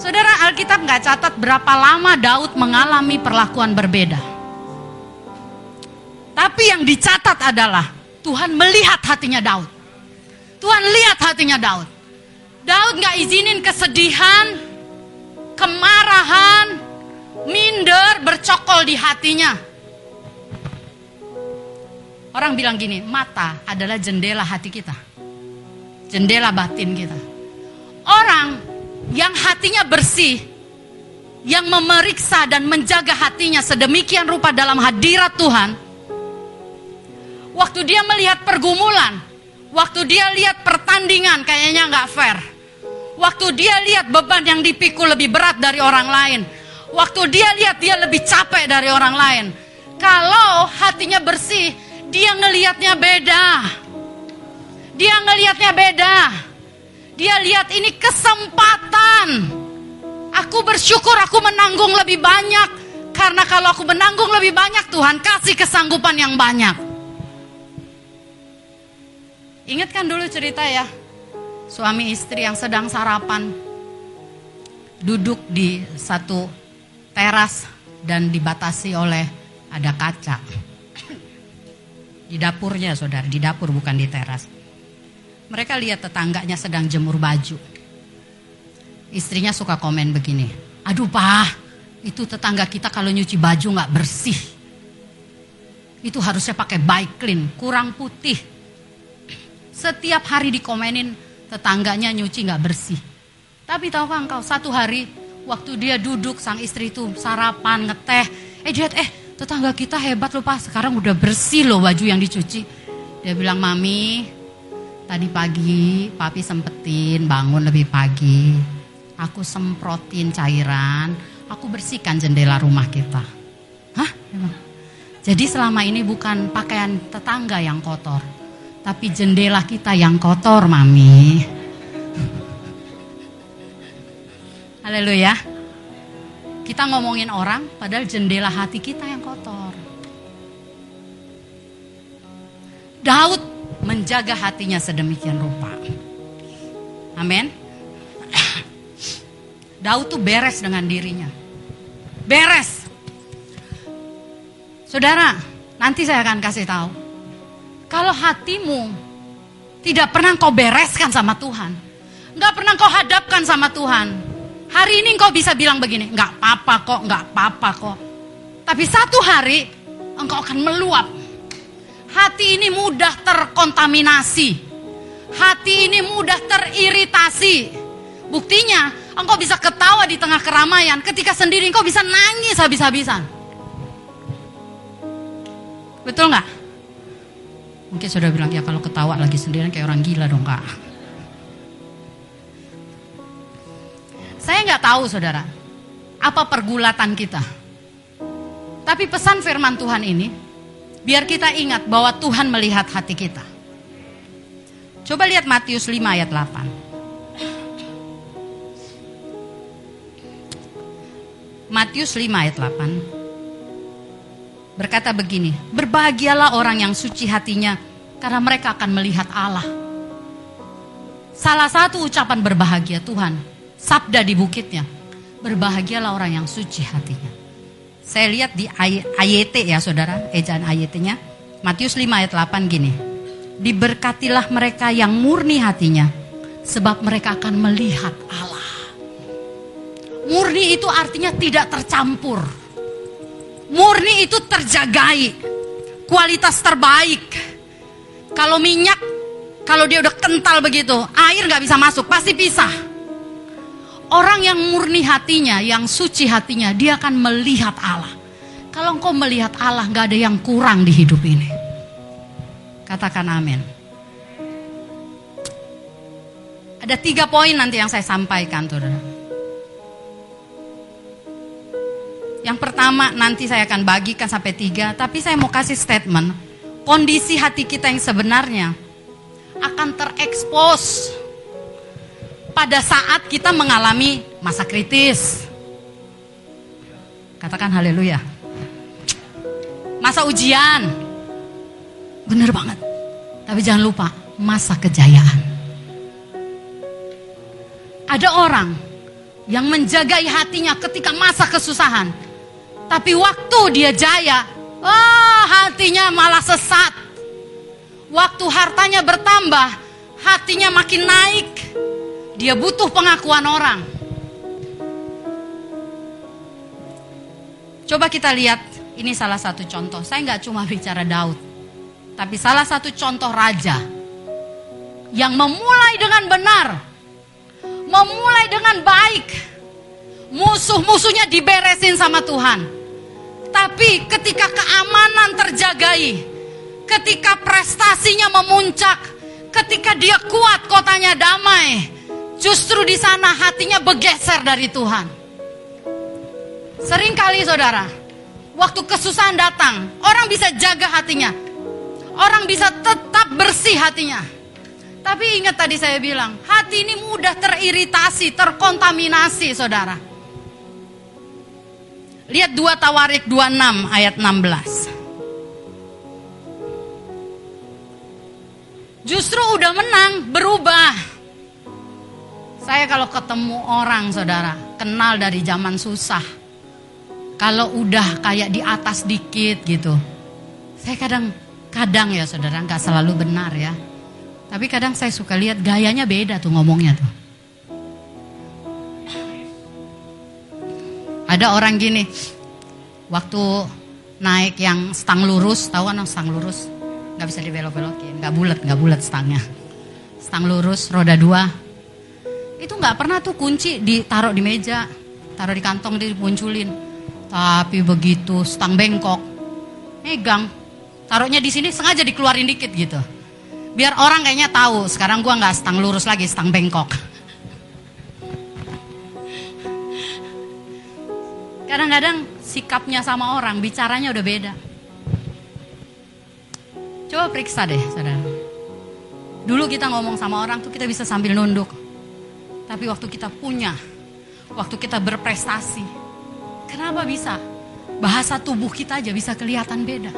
Saudara Alkitab nggak catat berapa lama Daud mengalami perlakuan berbeda. Tapi yang dicatat adalah Tuhan melihat hatinya Daud. Tuhan lihat hatinya Daud. Daud nggak izinin kesedihan, kemarahan, minder bercokol di hatinya. Orang bilang gini, mata adalah jendela hati kita. Jendela batin kita. Orang yang hatinya bersih, yang memeriksa dan menjaga hatinya sedemikian rupa dalam hadirat Tuhan, waktu dia melihat pergumulan, waktu dia lihat pertandingan kayaknya nggak fair, waktu dia lihat beban yang dipikul lebih berat dari orang lain, waktu dia lihat dia lebih capek dari orang lain, kalau hatinya bersih, dia ngelihatnya beda. Dia ngelihatnya beda. Dia lihat ini kesempatan. Aku bersyukur aku menanggung lebih banyak. Karena kalau aku menanggung lebih banyak, Tuhan kasih kesanggupan yang banyak. Ingatkan dulu cerita ya. Suami istri yang sedang sarapan. Duduk di satu teras dan dibatasi oleh ada kaca di dapurnya saudara, di dapur bukan di teras. Mereka lihat tetangganya sedang jemur baju. Istrinya suka komen begini, aduh pak, itu tetangga kita kalau nyuci baju nggak bersih. Itu harusnya pakai bike clean, kurang putih. Setiap hari dikomenin tetangganya nyuci nggak bersih. Tapi tahukah engkau satu hari waktu dia duduk sang istri itu sarapan ngeteh, eh dia eh tetangga kita hebat loh pak, sekarang udah bersih loh baju yang dicuci. Dia bilang, mami, tadi pagi papi sempetin bangun lebih pagi. Aku semprotin cairan, aku bersihkan jendela rumah kita. Hah? Jadi selama ini bukan pakaian tetangga yang kotor, tapi jendela kita yang kotor, mami. Haleluya. Kita ngomongin orang, padahal jendela hati kita yang kotor. Daud menjaga hatinya sedemikian rupa. Amin. Daud tuh beres dengan dirinya. Beres. Saudara, nanti saya akan kasih tahu. Kalau hatimu tidak pernah kau bereskan sama Tuhan, nggak pernah kau hadapkan sama Tuhan, Hari ini engkau bisa bilang begini, nggak apa-apa kok, nggak apa-apa kok. Tapi satu hari engkau akan meluap. Hati ini mudah terkontaminasi. Hati ini mudah teriritasi. Buktinya, engkau bisa ketawa di tengah keramaian, ketika sendiri engkau bisa nangis habis-habisan. Betul nggak? Mungkin sudah bilang ya kalau ketawa lagi sendirian kayak orang gila dong kak. Saya nggak tahu saudara, apa pergulatan kita. Tapi pesan firman Tuhan ini, biar kita ingat bahwa Tuhan melihat hati kita. Coba lihat Matius 5 ayat 8. Matius 5 ayat 8 berkata begini, berbahagialah orang yang suci hatinya karena mereka akan melihat Allah. Salah satu ucapan berbahagia Tuhan sabda di bukitnya. Berbahagialah orang yang suci hatinya. Saya lihat di ayat ya saudara, ejaan ayatnya. Matius 5 ayat 8 gini. Diberkatilah mereka yang murni hatinya, sebab mereka akan melihat Allah. Murni itu artinya tidak tercampur. Murni itu terjagai. Kualitas terbaik. Kalau minyak, kalau dia udah kental begitu, air nggak bisa masuk, pasti pisah. Orang yang murni hatinya, yang suci hatinya, dia akan melihat Allah. Kalau engkau melihat Allah, gak ada yang kurang di hidup ini. Katakan amin. Ada tiga poin nanti yang saya sampaikan, saudara. Yang pertama nanti saya akan bagikan sampai tiga, tapi saya mau kasih statement. Kondisi hati kita yang sebenarnya akan terekspos pada saat kita mengalami masa kritis. Katakan haleluya. Masa ujian. Bener banget. Tapi jangan lupa masa kejayaan. Ada orang yang menjagai hatinya ketika masa kesusahan. Tapi waktu dia jaya, oh hatinya malah sesat. Waktu hartanya bertambah, hatinya makin naik. Dia butuh pengakuan orang. Coba kita lihat, ini salah satu contoh. Saya nggak cuma bicara Daud. Tapi salah satu contoh raja yang memulai dengan benar, memulai dengan baik, musuh-musuhnya diberesin sama Tuhan. Tapi ketika keamanan terjagai, ketika prestasinya memuncak, ketika dia kuat kotanya damai, justru di sana hatinya bergeser dari Tuhan. Seringkali saudara, waktu kesusahan datang, orang bisa jaga hatinya. Orang bisa tetap bersih hatinya. Tapi ingat tadi saya bilang, hati ini mudah teriritasi, terkontaminasi saudara. Lihat 2 Tawarik 26 ayat 16. Justru udah menang, berubah. Saya kalau ketemu orang saudara, kenal dari zaman susah. Kalau udah kayak di atas dikit gitu. Saya kadang, kadang ya saudara, nggak selalu benar ya. Tapi kadang saya suka lihat gayanya beda tuh ngomongnya tuh. Ada orang gini, waktu naik yang stang lurus, tahu kan stang lurus? Nggak bisa dibelok-belokin, nggak bulat, nggak bulat stangnya. Stang lurus, roda dua. Itu nggak pernah tuh kunci ditaruh di meja, taruh di kantong dimunculin. Tapi begitu stang bengkok, megang, taruhnya di sini sengaja dikeluarin dikit gitu. Biar orang kayaknya tahu, sekarang gua nggak stang lurus lagi, stang bengkok. Kadang-kadang sikapnya sama orang, bicaranya udah beda. Coba periksa deh, saudara. Dulu kita ngomong sama orang tuh kita bisa sambil nunduk. Tapi waktu kita punya, waktu kita berprestasi, kenapa bisa? Bahasa tubuh kita aja bisa kelihatan beda.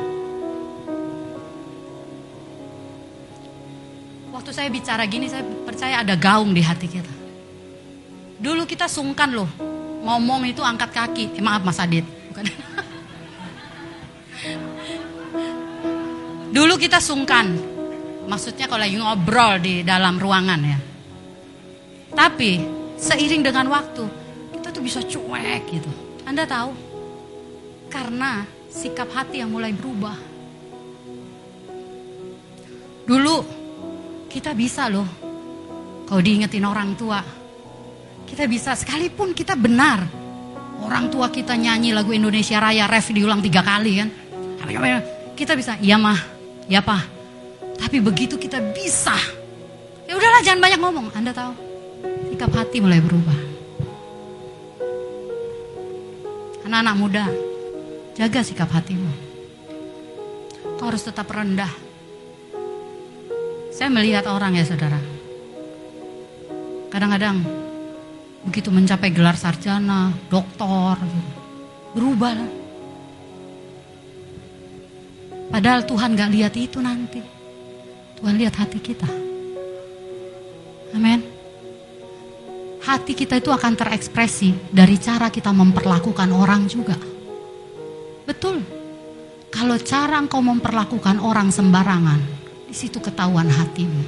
Waktu saya bicara gini, saya percaya ada gaung di hati kita. Dulu kita sungkan loh, ngomong itu angkat kaki. Eh, maaf Mas Adit. Bukan. Dulu kita sungkan. Maksudnya kalau lagi ngobrol di dalam ruangan ya. Tapi seiring dengan waktu kita tuh bisa cuek gitu. Anda tahu? Karena sikap hati yang mulai berubah. Dulu kita bisa loh. Kalau diingetin orang tua, kita bisa sekalipun kita benar. Orang tua kita nyanyi lagu Indonesia Raya ref diulang tiga kali kan. Kita bisa, iya mah, ya pak. Tapi begitu kita bisa, ya udahlah jangan banyak ngomong. Anda tahu, sikap hati mulai berubah. Anak-anak muda, jaga sikap hatimu. Kau harus tetap rendah. Saya melihat orang ya saudara. Kadang-kadang begitu mencapai gelar sarjana, doktor, berubah. Padahal Tuhan gak lihat itu nanti. Tuhan lihat hati kita. Amin. Hati kita itu akan terekspresi dari cara kita memperlakukan orang juga. Betul. Kalau cara engkau memperlakukan orang sembarangan, di situ ketahuan hatimu.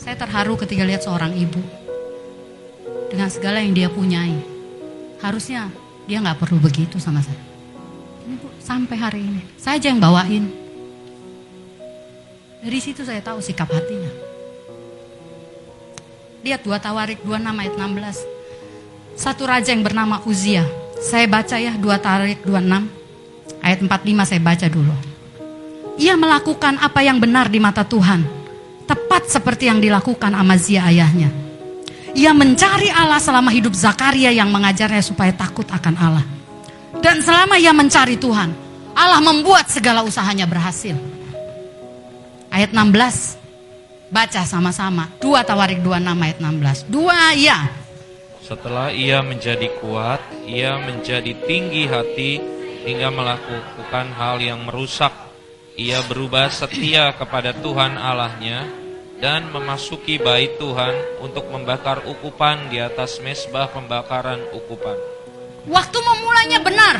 Saya terharu ketika lihat seorang ibu dengan segala yang dia punyai. Harusnya dia nggak perlu begitu sama saya. Ini bu, sampai hari ini saya aja yang bawain. Dari situ saya tahu sikap hatinya. Lihat dua Tawarik 26 ayat 16. Satu raja yang bernama Uzia. Saya baca ya dua Tawarik 26 ayat 45 saya baca dulu. Ia melakukan apa yang benar di mata Tuhan. Tepat seperti yang dilakukan Amazia ayahnya ia mencari Allah selama hidup Zakaria yang mengajarnya supaya takut akan Allah. Dan selama ia mencari Tuhan, Allah membuat segala usahanya berhasil. Ayat 16. Baca sama-sama. Dua Tawarik 26 ayat 16. Dua ya. Setelah ia menjadi kuat, ia menjadi tinggi hati hingga melakukan hal yang merusak. Ia berubah setia kepada Tuhan Allahnya dan memasuki bait Tuhan untuk membakar ukupan di atas mesbah pembakaran ukupan. Waktu memulainya benar.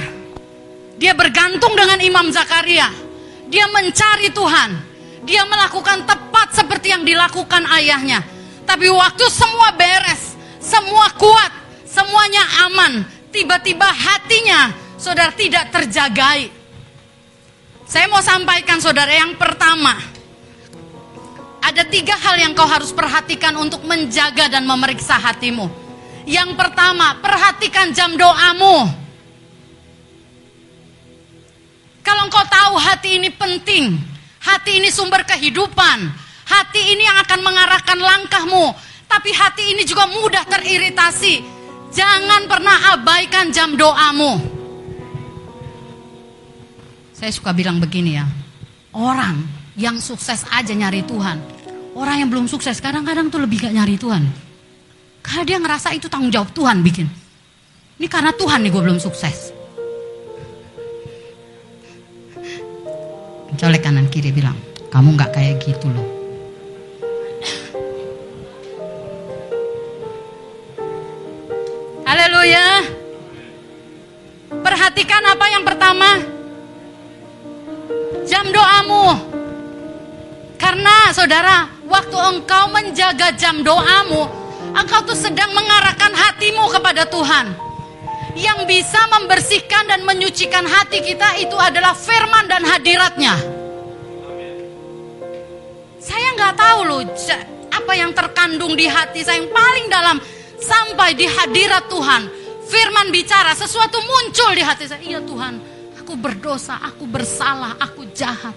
Dia bergantung dengan Imam Zakaria. Dia mencari Tuhan. Dia melakukan tepat seperti yang dilakukan ayahnya. Tapi waktu semua beres, semua kuat, semuanya aman, tiba-tiba hatinya saudara tidak terjagai. Saya mau sampaikan saudara yang pertama. Ada tiga hal yang kau harus perhatikan untuk menjaga dan memeriksa hatimu. Yang pertama, perhatikan jam doamu. Kalau engkau tahu hati ini penting, hati ini sumber kehidupan, hati ini yang akan mengarahkan langkahmu, tapi hati ini juga mudah teriritasi. Jangan pernah abaikan jam doamu. Saya suka bilang begini ya, orang yang sukses aja nyari Tuhan. Orang yang belum sukses kadang-kadang tuh lebih gak nyari Tuhan. Karena dia ngerasa itu tanggung jawab Tuhan bikin. Ini karena Tuhan nih gue belum sukses. Colek kanan kiri bilang, kamu gak kayak gitu loh. Haleluya. Perhatikan apa yang pertama jam doamu. Karena saudara, waktu engkau menjaga jam doamu, engkau tuh sedang mengarahkan hatimu kepada Tuhan. Yang bisa membersihkan dan menyucikan hati kita itu adalah firman dan hadiratnya. Saya nggak tahu loh apa yang terkandung di hati saya yang paling dalam sampai di hadirat Tuhan. Firman bicara, sesuatu muncul di hati saya. Iya Tuhan, Aku berdosa, aku bersalah, aku jahat.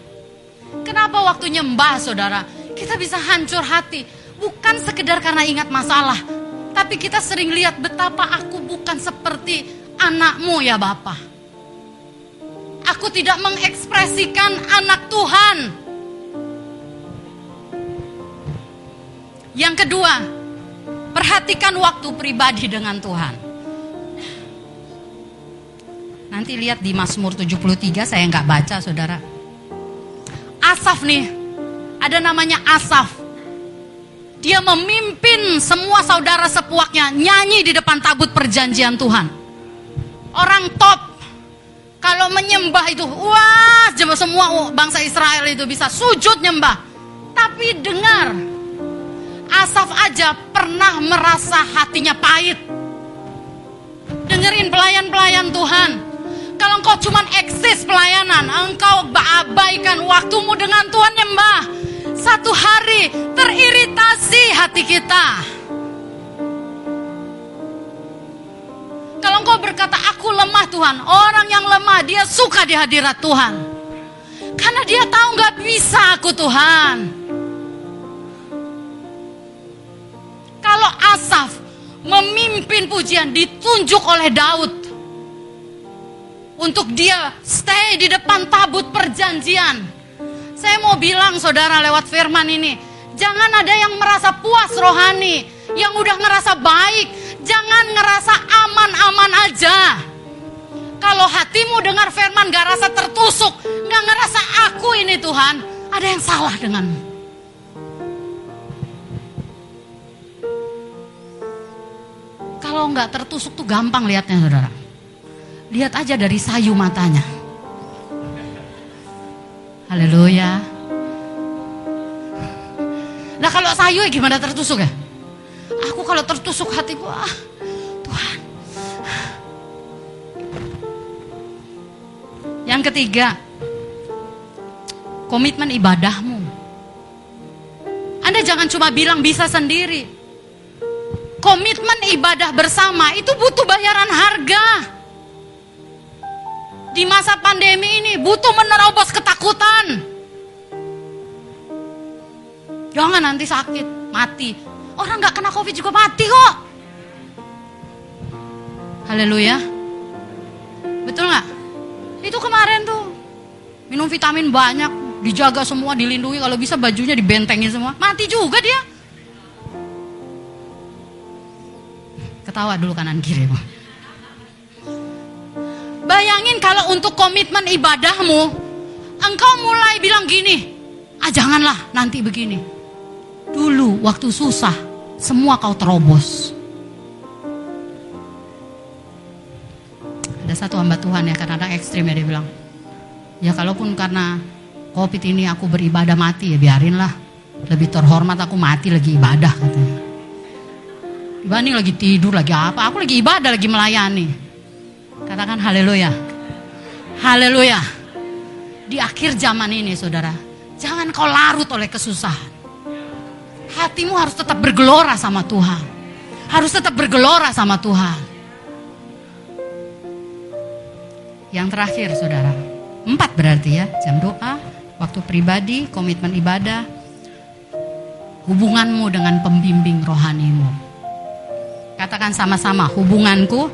Kenapa waktu nyembah saudara, kita bisa hancur hati. Bukan sekedar karena ingat masalah. Tapi kita sering lihat betapa aku bukan seperti anakmu ya Bapak. Aku tidak mengekspresikan anak Tuhan. Yang kedua, perhatikan waktu pribadi dengan Tuhan. Nanti lihat di Mazmur 73 saya nggak baca saudara. Asaf nih, ada namanya Asaf. Dia memimpin semua saudara sepuaknya nyanyi di depan tabut perjanjian Tuhan. Orang top. Kalau menyembah itu, wah, semua bangsa Israel itu bisa sujud nyembah. Tapi dengar, Asaf aja pernah merasa hatinya pahit. Dengerin pelayan-pelayan Tuhan kalau engkau cuma eksis pelayanan, engkau abaikan waktumu dengan Tuhan nyembah. Satu hari teriritasi hati kita. Kalau engkau berkata, aku lemah Tuhan. Orang yang lemah, dia suka di hadirat Tuhan. Karena dia tahu nggak bisa aku Tuhan. Kalau Asaf memimpin pujian ditunjuk oleh Daud untuk dia stay di depan tabut perjanjian. Saya mau bilang saudara lewat firman ini, jangan ada yang merasa puas rohani, yang udah ngerasa baik, jangan ngerasa aman-aman aja. Kalau hatimu dengar firman gak rasa tertusuk, gak ngerasa aku ini Tuhan, ada yang salah denganmu. Kalau nggak tertusuk tuh gampang lihatnya saudara. Lihat aja dari sayu matanya. Haleluya. Nah kalau sayu ya gimana tertusuk ya? Aku kalau tertusuk hatiku, ah Tuhan. Yang ketiga, komitmen ibadahmu. Anda jangan cuma bilang bisa sendiri. Komitmen ibadah bersama itu butuh bayaran harga di masa pandemi ini butuh menerobos ketakutan. Jangan nanti sakit, mati. Orang nggak kena covid juga mati kok. Haleluya. Betul nggak? Itu kemarin tuh minum vitamin banyak, dijaga semua, dilindungi. Kalau bisa bajunya dibentengin semua, mati juga dia. Ketawa dulu kanan kiri. Bayangin kalau untuk komitmen ibadahmu, engkau mulai bilang gini, ah janganlah nanti begini. Dulu waktu susah, semua kau terobos. Ada satu hamba Tuhan ya, karena ada ekstrim ya dia bilang, ya kalaupun karena covid ini aku beribadah mati ya biarinlah. Lebih terhormat aku mati lagi ibadah katanya. Dibanding lagi tidur lagi apa, aku lagi ibadah lagi melayani. Katakan haleluya. Haleluya. di akhir zaman ini saudara, jangan kau larut oleh kesusahan. Hatimu harus tetap bergelora sama Tuhan. Harus tetap bergelora sama Tuhan. Yang terakhir saudara, empat berarti ya, jam doa, waktu pribadi, komitmen ibadah, hubunganmu dengan pembimbing rohanimu. Katakan sama-sama, hubunganku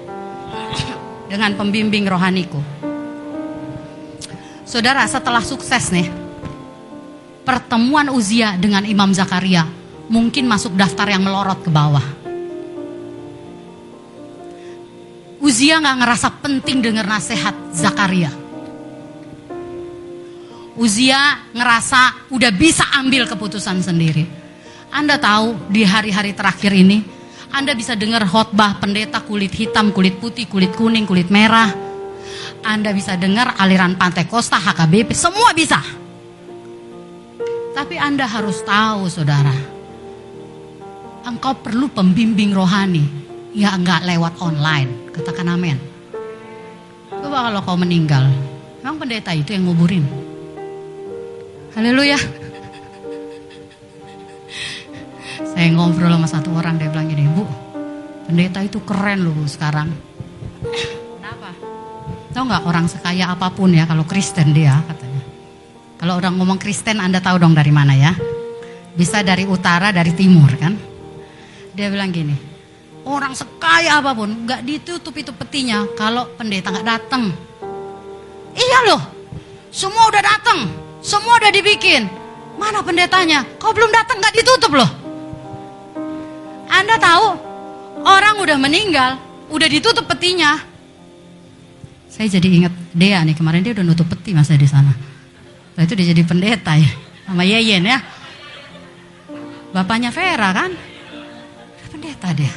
dengan pembimbing rohaniku. Saudara, setelah sukses nih, pertemuan Uzia dengan Imam Zakaria mungkin masuk daftar yang melorot ke bawah. Uzia nggak ngerasa penting dengar nasihat Zakaria. Uzia ngerasa udah bisa ambil keputusan sendiri. Anda tahu di hari-hari terakhir ini, Anda bisa dengar khotbah pendeta kulit hitam, kulit putih, kulit kuning, kulit merah. Anda bisa dengar aliran Pantai Costa, HKBP, semua bisa. Tapi Anda harus tahu saudara, engkau perlu pembimbing rohani, ya enggak lewat online. Katakan amin. Coba kalau kau meninggal, memang pendeta itu yang nguburin. Haleluya. Saya ngobrol sama satu orang, dia bilang gini, Bu, pendeta itu keren loh Bu sekarang. Kenapa? Tahu nggak orang sekaya apa pun ya, kalau Kristen dia katanya. Kalau orang ngomong Kristen, Anda tahu dong dari mana ya? Bisa dari utara, dari timur kan? Dia bilang gini, orang sekaya apa pun, nggak ditutup itu petinya kalau pendeta nggak datang. Iya loh, semua udah datang, semua udah dibikin. Mana pendetanya? Kau belum datang nggak ditutup loh. Anda tahu orang udah meninggal, udah ditutup petinya. Saya jadi ingat Dea nih kemarin dia udah nutup peti masa di sana. Nah, itu dia jadi pendeta ya, sama Yeyen ya. Bapaknya Vera kan, pendeta dia.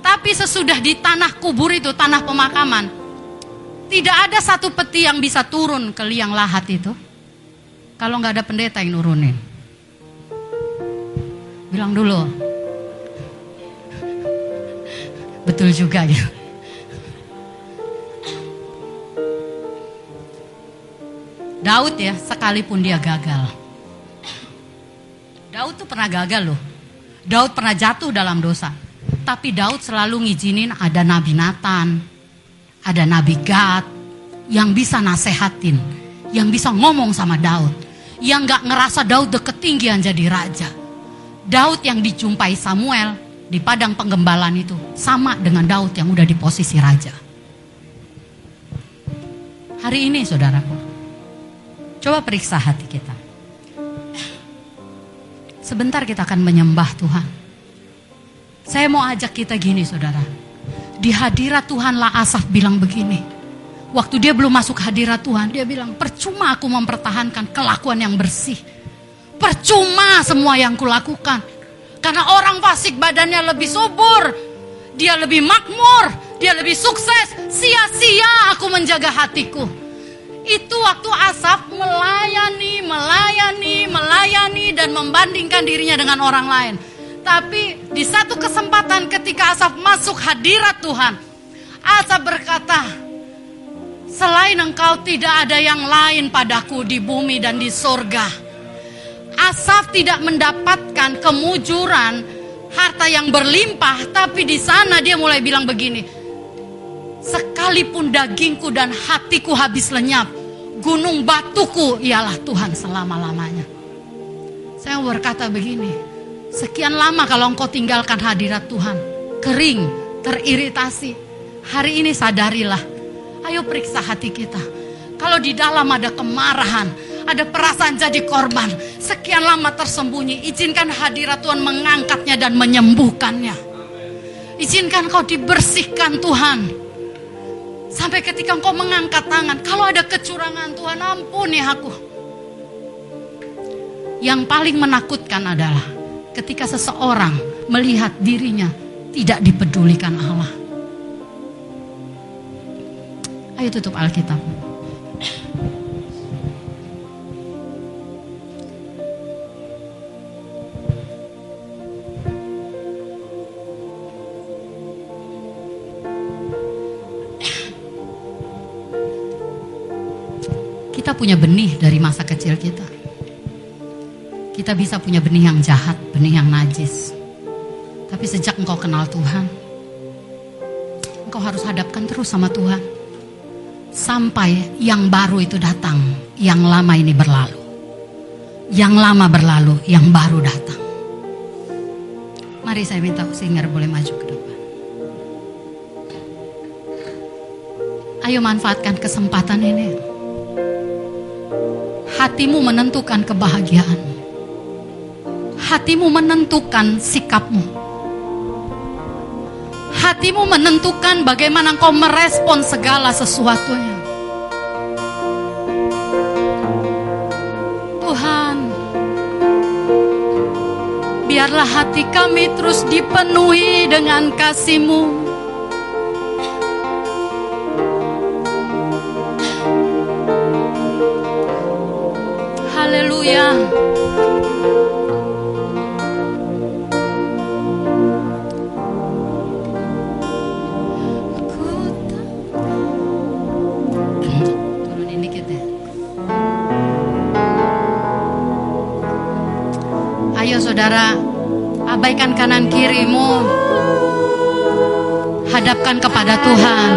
Tapi sesudah di tanah kubur itu, tanah pemakaman, tidak ada satu peti yang bisa turun ke liang lahat itu. Kalau nggak ada pendeta yang nurunin. Bilang dulu. Betul juga ya. Daud ya, sekalipun dia gagal. Daud tuh pernah gagal loh. Daud pernah jatuh dalam dosa. Tapi Daud selalu ngizinin ada Nabi Nathan, ada Nabi Gad yang bisa nasehatin, yang bisa ngomong sama Daud, yang gak ngerasa Daud udah ketinggian jadi raja. Daud yang dijumpai Samuel di padang penggembalaan itu sama dengan Daud yang udah di posisi raja. Hari ini saudaraku, coba periksa hati kita. Sebentar kita akan menyembah Tuhan. Saya mau ajak kita gini saudara. Di hadirat Tuhanlah Asaf bilang begini. Waktu dia belum masuk hadirat Tuhan, dia bilang, percuma aku mempertahankan kelakuan yang bersih. Percuma semua yang kulakukan. Karena orang fasik badannya lebih subur. Dia lebih makmur. Dia lebih sukses. Sia-sia aku menjaga hatiku. Itu waktu Asaf melayani, melayani, melayani dan membandingkan dirinya dengan orang lain. Tapi di satu kesempatan ketika Asaf masuk hadirat Tuhan, Asaf berkata, Selain engkau tidak ada yang lain padaku di bumi dan di sorga. Asaf tidak mendapatkan kemujuran harta yang berlimpah, tapi di sana dia mulai bilang begini, sekalipun dagingku dan hatiku habis lenyap, gunung batuku ialah Tuhan selama-lamanya. Saya berkata begini, sekian lama kalau engkau tinggalkan hadirat Tuhan, kering, teriritasi. Hari ini sadarilah, ayo periksa hati kita. Kalau di dalam ada kemarahan, ada perasaan jadi korban, sekian lama tersembunyi, izinkan hadirat Tuhan mengangkatnya dan menyembuhkannya. Izinkan kau dibersihkan Tuhan. Sampai ketika engkau mengangkat tangan, kalau ada kecurangan Tuhan ampuni aku. Yang paling menakutkan adalah ketika seseorang melihat dirinya tidak dipedulikan Allah. Ayo tutup Alkitab. Kita punya benih dari masa kecil kita. Kita bisa punya benih yang jahat, benih yang najis. Tapi sejak engkau kenal Tuhan, engkau harus hadapkan terus sama Tuhan Sampai yang baru itu datang, yang lama ini berlalu. Yang lama berlalu, yang baru datang. Mari saya minta singer boleh maju ke depan. Ayo manfaatkan kesempatan ini. Hatimu menentukan kebahagiaanmu. Hatimu menentukan sikapmu. Hatimu menentukan bagaimana engkau merespon segala sesuatunya. Tuhan, biarlah hati kami terus dipenuhi dengan kasih-Mu. Kanan kirimu. Hadapkan kepada Tuhan.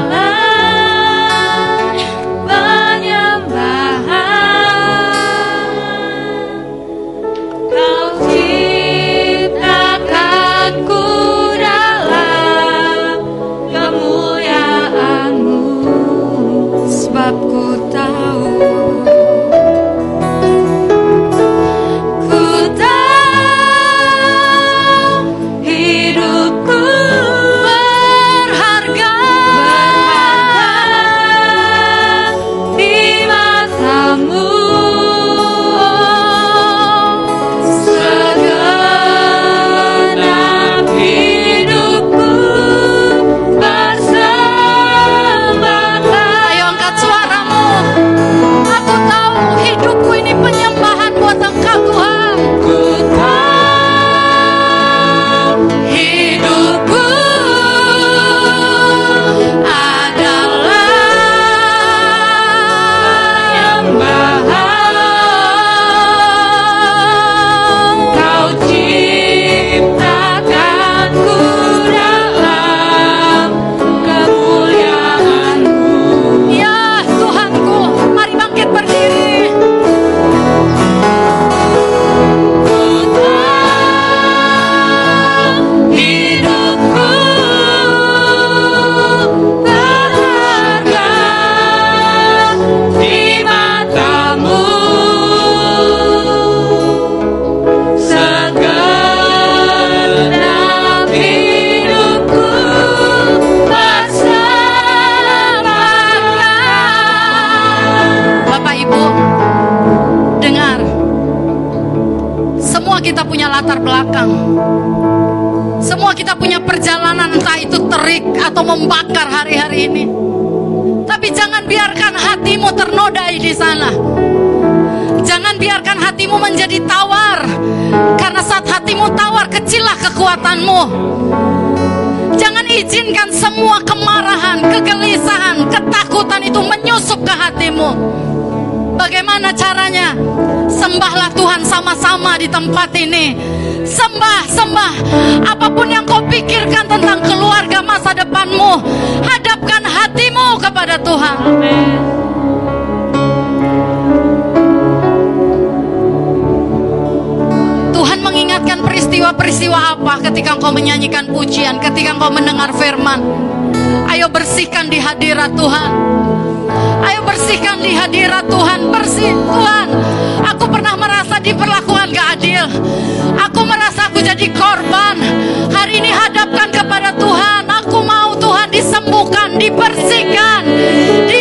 Menyanyikan pujian, ketika engkau mendengar firman. Ayo bersihkan di hadirat Tuhan. Ayo bersihkan di hadirat Tuhan. Bersih Tuhan. Aku pernah merasa diperlakukan gak adil. Aku merasa aku jadi korban. Hari ini hadapkan kepada Tuhan. Aku mau Tuhan disembuhkan, dibersihkan, dicabut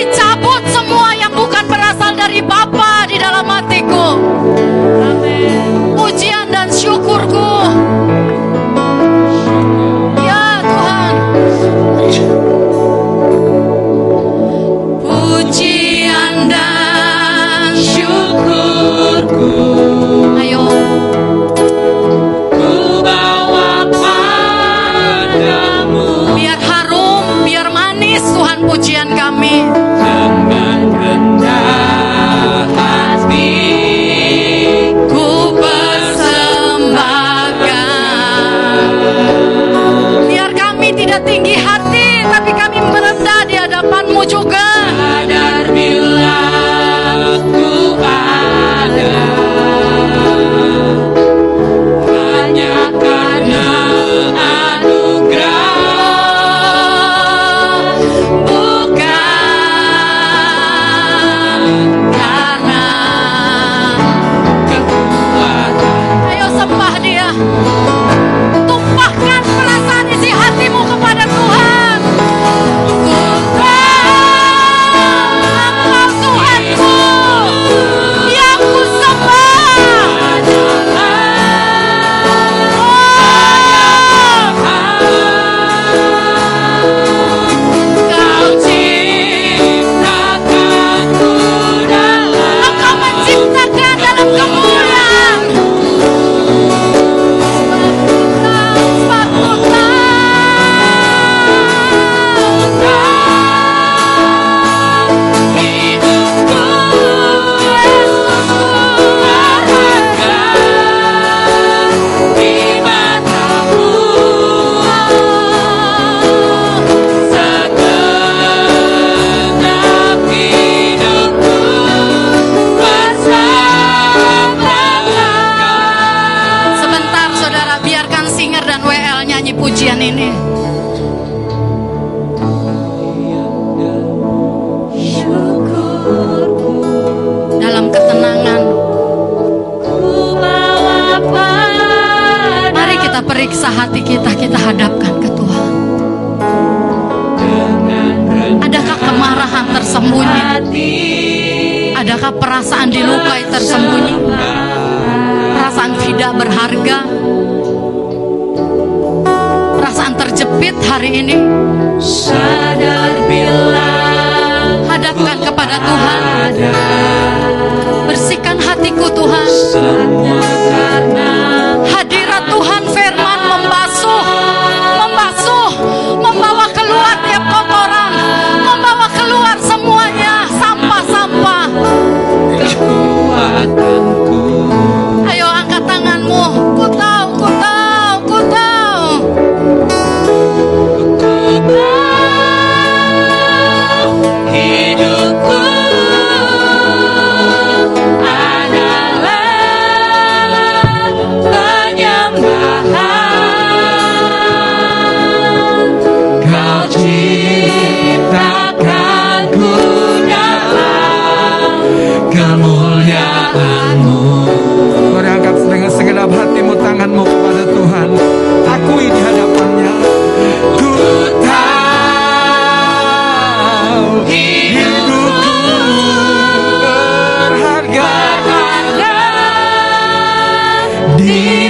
di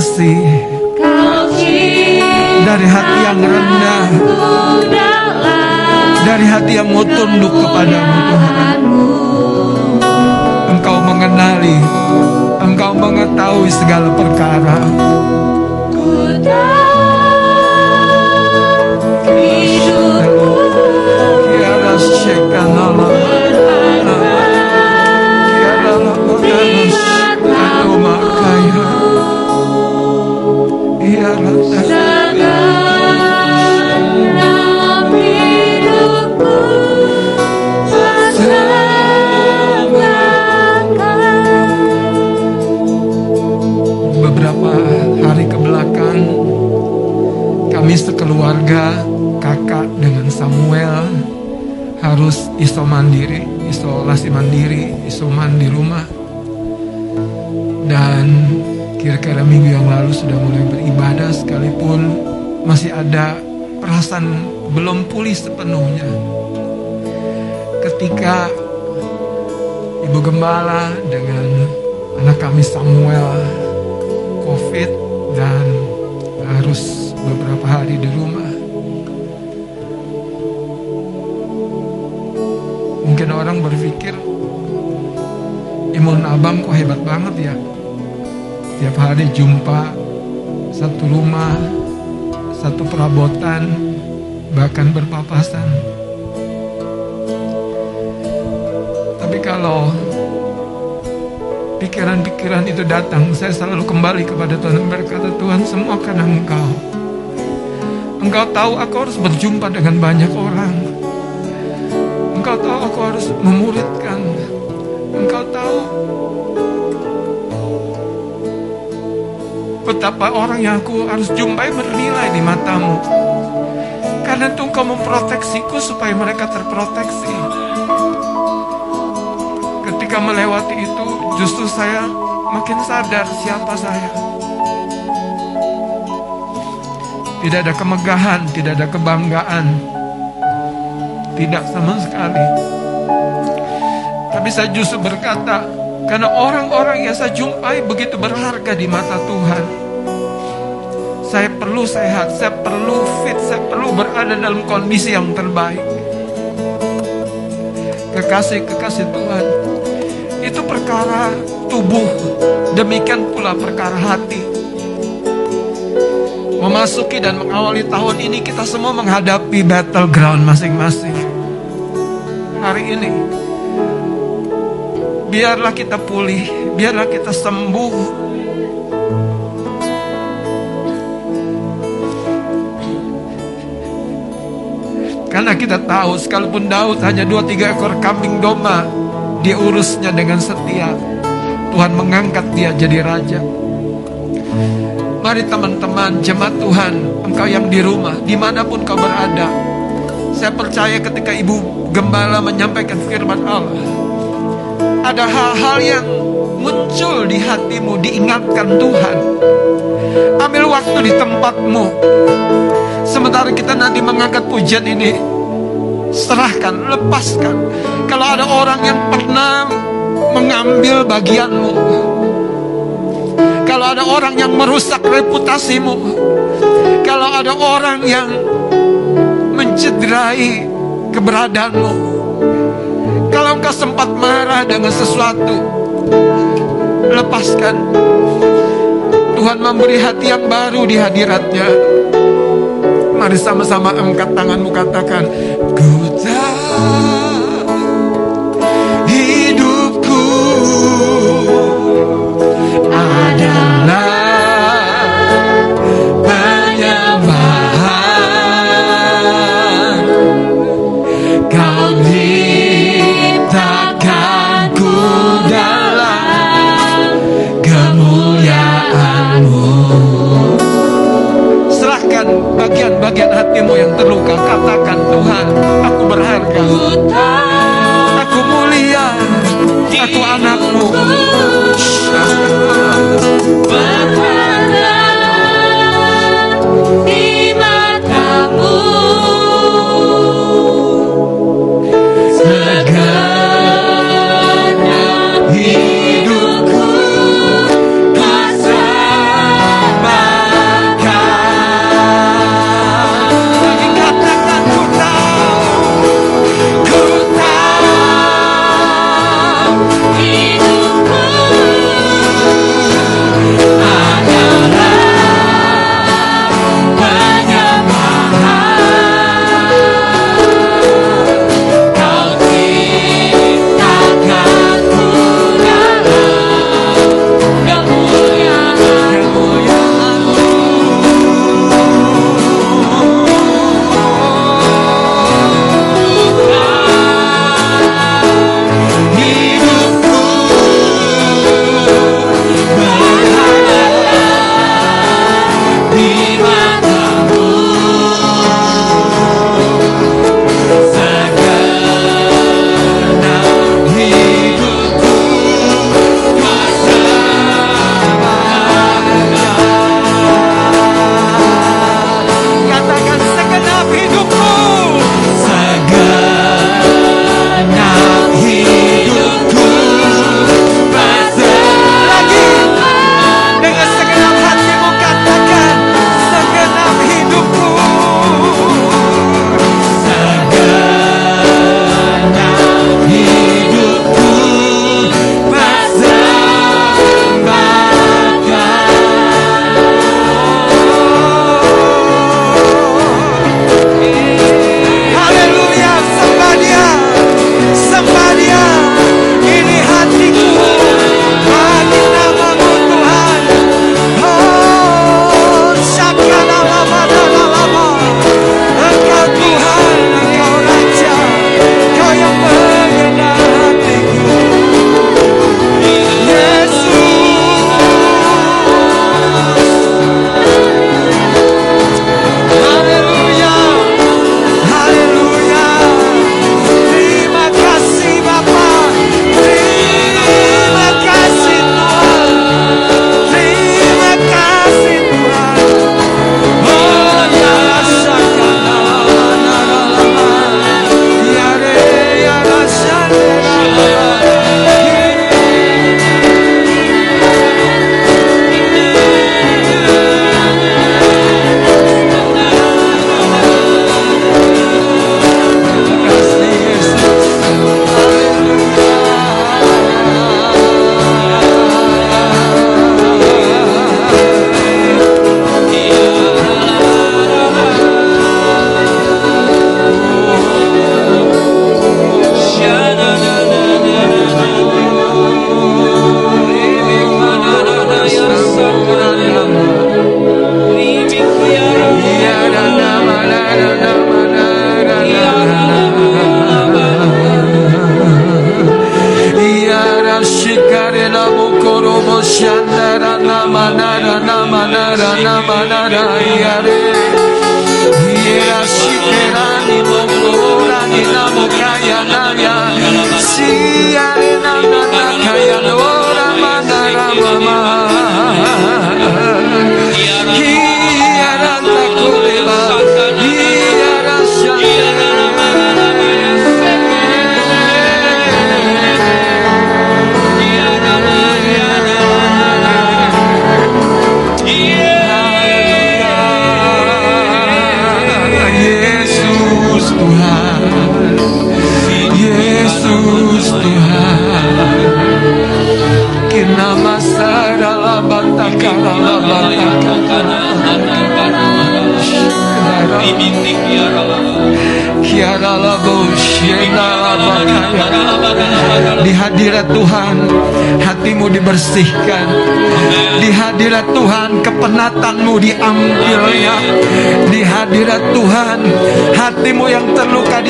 bersih, dari hati yang rendah, dari hati yang mau tunduk kepadamu Tuhan. Engkau mengenali, Engkau mengetahui segala perkara. Lalu sudah mulai beribadah sekalipun masih ada perasaan belum pulih sepenuhnya. Ketika Ibu Gembala dengan anak kami Samuel COVID dan harus beberapa hari di rumah. Mungkin orang berpikir imun abang kok hebat banget ya. Tiap hari jumpa satu rumah, satu perabotan, bahkan berpapasan. Tapi kalau pikiran-pikiran itu datang, saya selalu kembali kepada Tuhan dan berkata, Tuhan semua karena Engkau. Engkau tahu aku harus berjumpa dengan banyak orang. Engkau tahu aku harus memuridkan. Engkau tahu betapa orang yang aku harus jumpai bernilai di matamu. Karena itu engkau memproteksiku supaya mereka terproteksi. Ketika melewati itu, justru saya makin sadar siapa saya. Tidak ada kemegahan, tidak ada kebanggaan. Tidak sama sekali. Tapi saya justru berkata, karena orang-orang yang saya jumpai begitu berharga di mata Tuhan. Saya perlu sehat, saya perlu fit, saya perlu berada dalam kondisi yang terbaik. Kekasih-kekasih Tuhan, itu perkara tubuh, demikian pula perkara hati. Memasuki dan mengawali tahun ini kita semua menghadapi battleground masing-masing. Hari ini, biarlah kita pulih, biarlah kita sembuh. Karena kita tahu sekalipun Daud hanya dua tiga ekor kambing domba, dia urusnya dengan setia. Tuhan mengangkat dia jadi raja. Mari teman-teman jemaat Tuhan, engkau yang di rumah, di mana pun kau berada. Saya percaya ketika Ibu Gembala menyampaikan firman Allah, ada hal-hal yang muncul di hatimu, diingatkan Tuhan. Ambil waktu di tempatmu. Sementara kita nanti mengangkat pujian ini, serahkan, lepaskan. Kalau ada orang yang pernah mengambil bagianmu, kalau ada orang yang merusak reputasimu, kalau ada orang yang mencederai keberadaanmu, engkau sempat marah dengan sesuatu, lepaskan. Tuhan memberi hati yang baru di hadiratnya. Mari sama-sama angkat tanganmu katakan, Ku bagian-bagian hatimu yang terluka. Katakan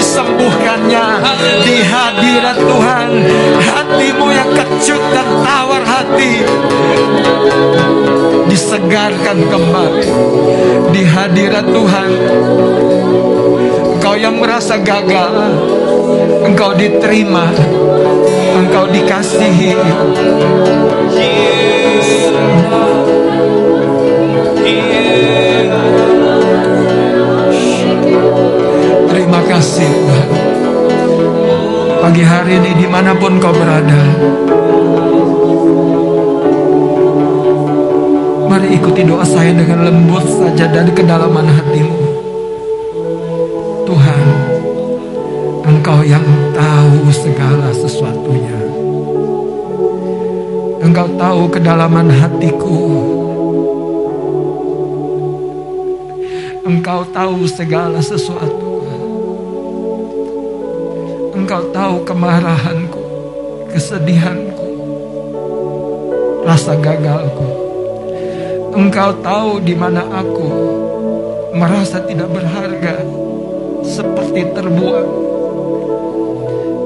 disembuhkannya Di hadirat Tuhan hatimu yang kecut dan tawar hati disegarkan kembali di hadirat Tuhan. Engkau yang merasa gagal, engkau diterima, engkau dikasihi. Terima kasih Tuhan. Pagi hari ini di mana pun kau berada, Mari ikuti doa saya dengan lembut saja dari kedalaman hatimu. Tuhan, Engkau yang tahu segala sesuatunya. Engkau tahu kedalaman hatiku. Engkau tahu segala sesuatu. Engkau tahu kemarahanku, kesedihanku, rasa gagalku. Engkau tahu di mana aku merasa tidak berharga, seperti terbuang.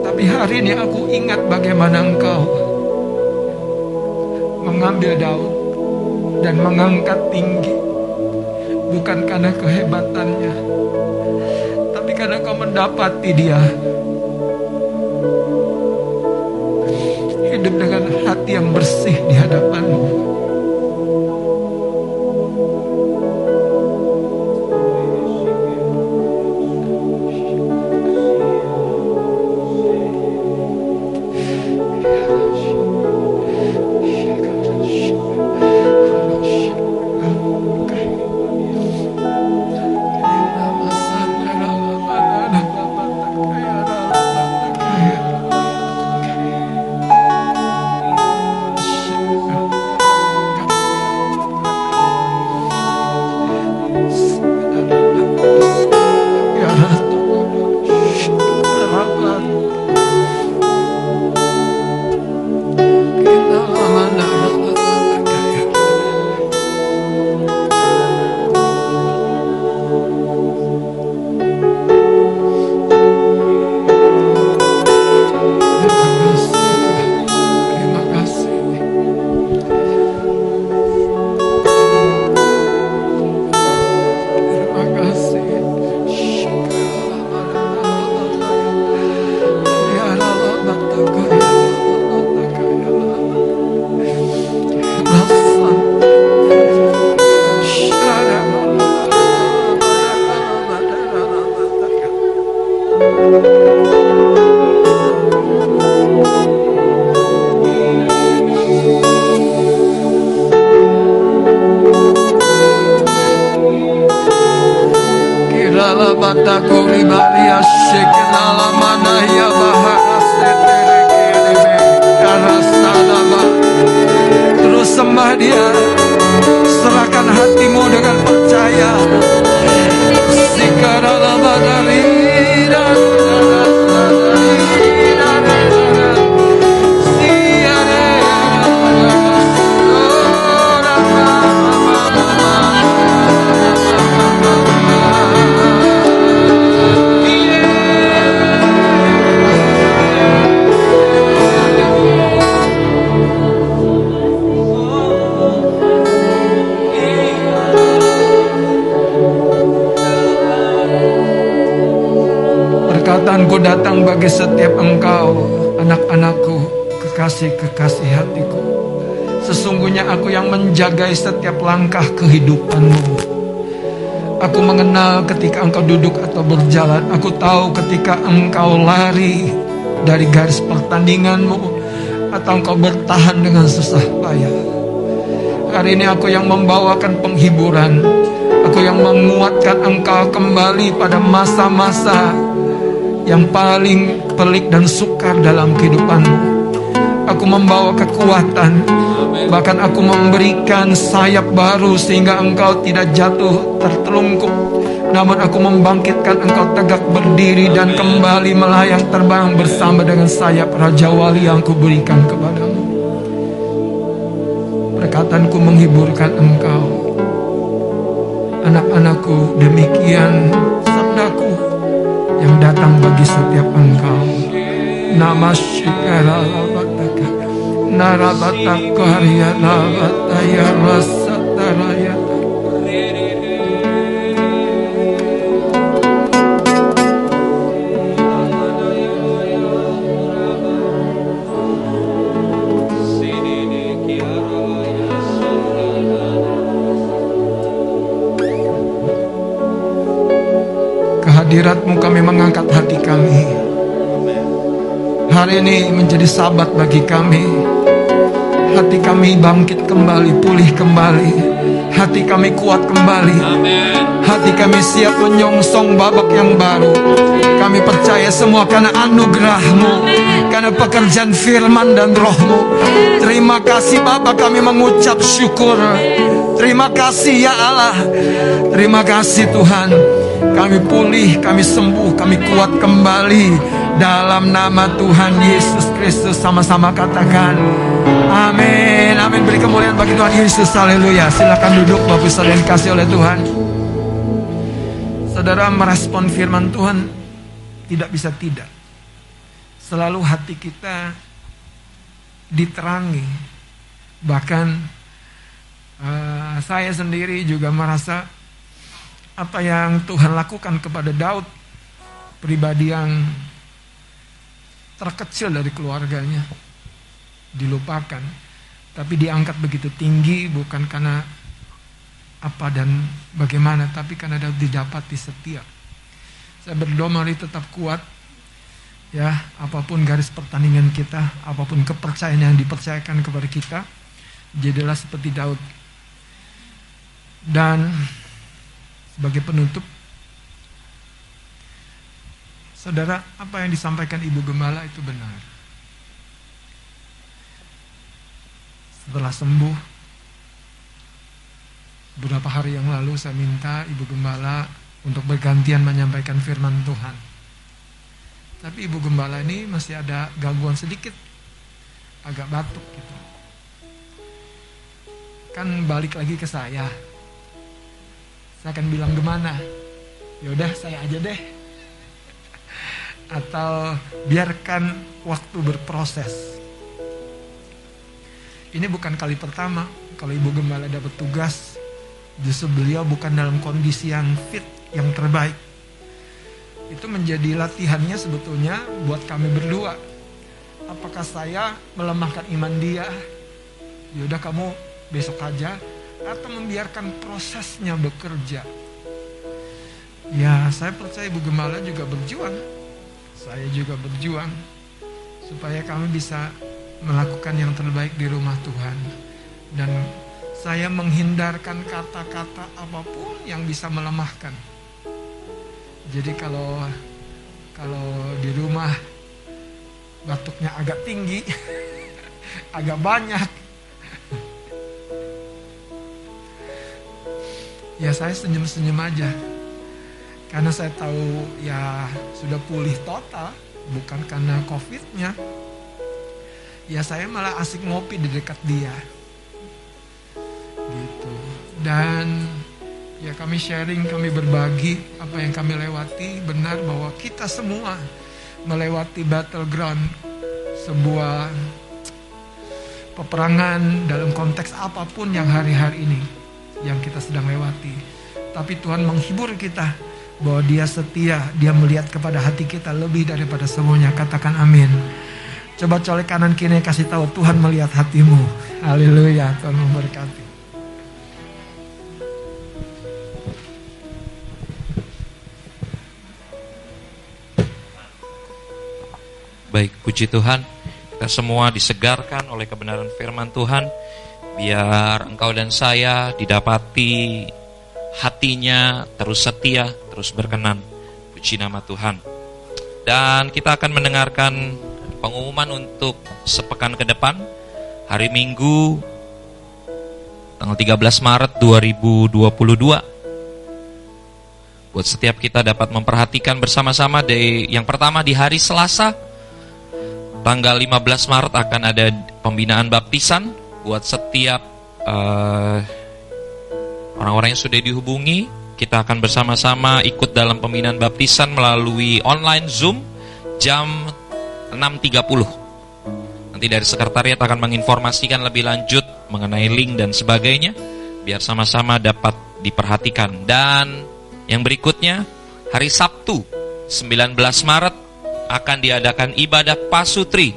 Tapi hari ini aku ingat bagaimana Engkau mengambil Daud dan mengangkat tinggi, bukan karena kehebatannya, tapi karena Kau mendapati dia yang bersih di hadapanmu. Aku mengenal ketika engkau duduk atau berjalan. Aku tahu ketika engkau lari dari garis pertandinganmu atau engkau bertahan dengan susah payah. Hari ini aku yang membawakan penghiburan. Aku yang menguatkan engkau kembali pada masa-masa yang paling pelik dan sukar dalam kehidupanmu. Aku membawa kekuatan, bahkan aku memberikan sayap baru sehingga engkau tidak jatuh tertelungkup. Namun aku membangkitkan engkau tegak berdiri dan kembali melayang terbang bersama dengan sayap Raja Wali yang kuberikan kepadamu. Perkataanku menghiburkan engkau. Anak-anakku demikian sabdaku yang datang bagi setiap engkau. Labataka Kehadiratmu kami mengangkat hati kami. Hari ini menjadi sabat bagi kami Hati kami bangkit kembali, pulih kembali. Hati kami kuat kembali. Hati kami siap menyongsong babak yang baru. Kami percaya semua karena anugerahmu Karena pekerjaan firman dan rohmu. Terima kasih Bapak kami mengucap syukur. Terima kasih ya Allah. Terima kasih Tuhan. Kami pulih, kami sembuh, kami kuat kembali. Dalam nama Tuhan Yesus Kristus sama-sama katakan Amin Amin. Beri kemuliaan bagi Tuhan Yesus Haleluya. Silakan duduk Bapak Ibu yang dikasih oleh Tuhan. Saudara merespon firman Tuhan Tidak bisa tidak. Selalu hati kita Diterangi. Bahkan uh, Saya sendiri juga merasa Apa yang Tuhan lakukan kepada Daud Pribadi yang terkecil dari keluarganya dilupakan tapi diangkat begitu tinggi bukan karena apa dan bagaimana tapi karena didapati setia saya berdoa mari tetap kuat ya apa pun garis pertandingan kita apa pun kepercayaan yang dipercayakan kepada kita jadilah seperti Daud dan sebagai penutup Saudara, apa yang disampaikan Ibu Gembala itu benar. Setelah sembuh, beberapa hari yang lalu saya minta Ibu Gembala untuk bergantian menyampaikan firman Tuhan. Tapi Ibu Gembala ini masih ada gangguan sedikit, agak batuk gitu. Kan balik lagi ke saya. Saya akan bilang gimana? Yaudah saya aja deh atau biarkan waktu berproses. Ini bukan kali pertama kalau Ibu Gembala dapat tugas, justru beliau bukan dalam kondisi yang fit, yang terbaik. Itu menjadi latihannya sebetulnya buat kami berdua. Apakah saya melemahkan iman dia? Yaudah kamu besok aja atau membiarkan prosesnya bekerja. Ya, saya percaya Ibu Gembala juga berjuang saya juga berjuang supaya kami bisa melakukan yang terbaik di rumah Tuhan dan saya menghindarkan kata-kata apa pun yang bisa melemahkan. Jadi kalau kalau di rumah batuknya agak tinggi, agak banyak. ya saya senyum-senyum aja karena saya tahu ya sudah pulih total, bukan karena covidnya. Ya saya malah asik ngopi di dekat dia. Gitu. Dan ya kami sharing, kami berbagi apa yang kami lewati. Benar bahwa kita semua melewati battleground sebuah peperangan dalam konteks apa pun yang hari-hari ini yang kita sedang lewati. Tapi Tuhan menghibur kita bahwa dia setia, dia melihat kepada hati kita lebih daripada semuanya. Katakan amin. Coba colek kanan kiri kasih tahu Tuhan melihat hatimu. Haleluya, Tuhan memberkati. Baik, puji Tuhan. Kita semua disegarkan oleh kebenaran firman Tuhan. Biar engkau dan saya didapati hatinya terus setia, terus berkenan. Puji nama Tuhan. Dan kita akan mendengarkan pengumuman untuk sepekan ke depan. Hari Minggu tanggal 13 Maret 2022 buat setiap kita dapat memperhatikan bersama-sama di yang pertama di hari Selasa tanggal 15 Maret akan ada pembinaan baptisan buat setiap uh, orang-orang yang sudah dihubungi. Kita akan bersama-sama ikut dalam pembinaan baptisan melalui online Zoom jam 6.30. Nanti dari sekretariat akan menginformasikan lebih lanjut mengenai link dan sebagainya biar sama-sama dapat diperhatikan. Dan yang berikutnya hari Sabtu 19 Maret akan diadakan ibadah pasutri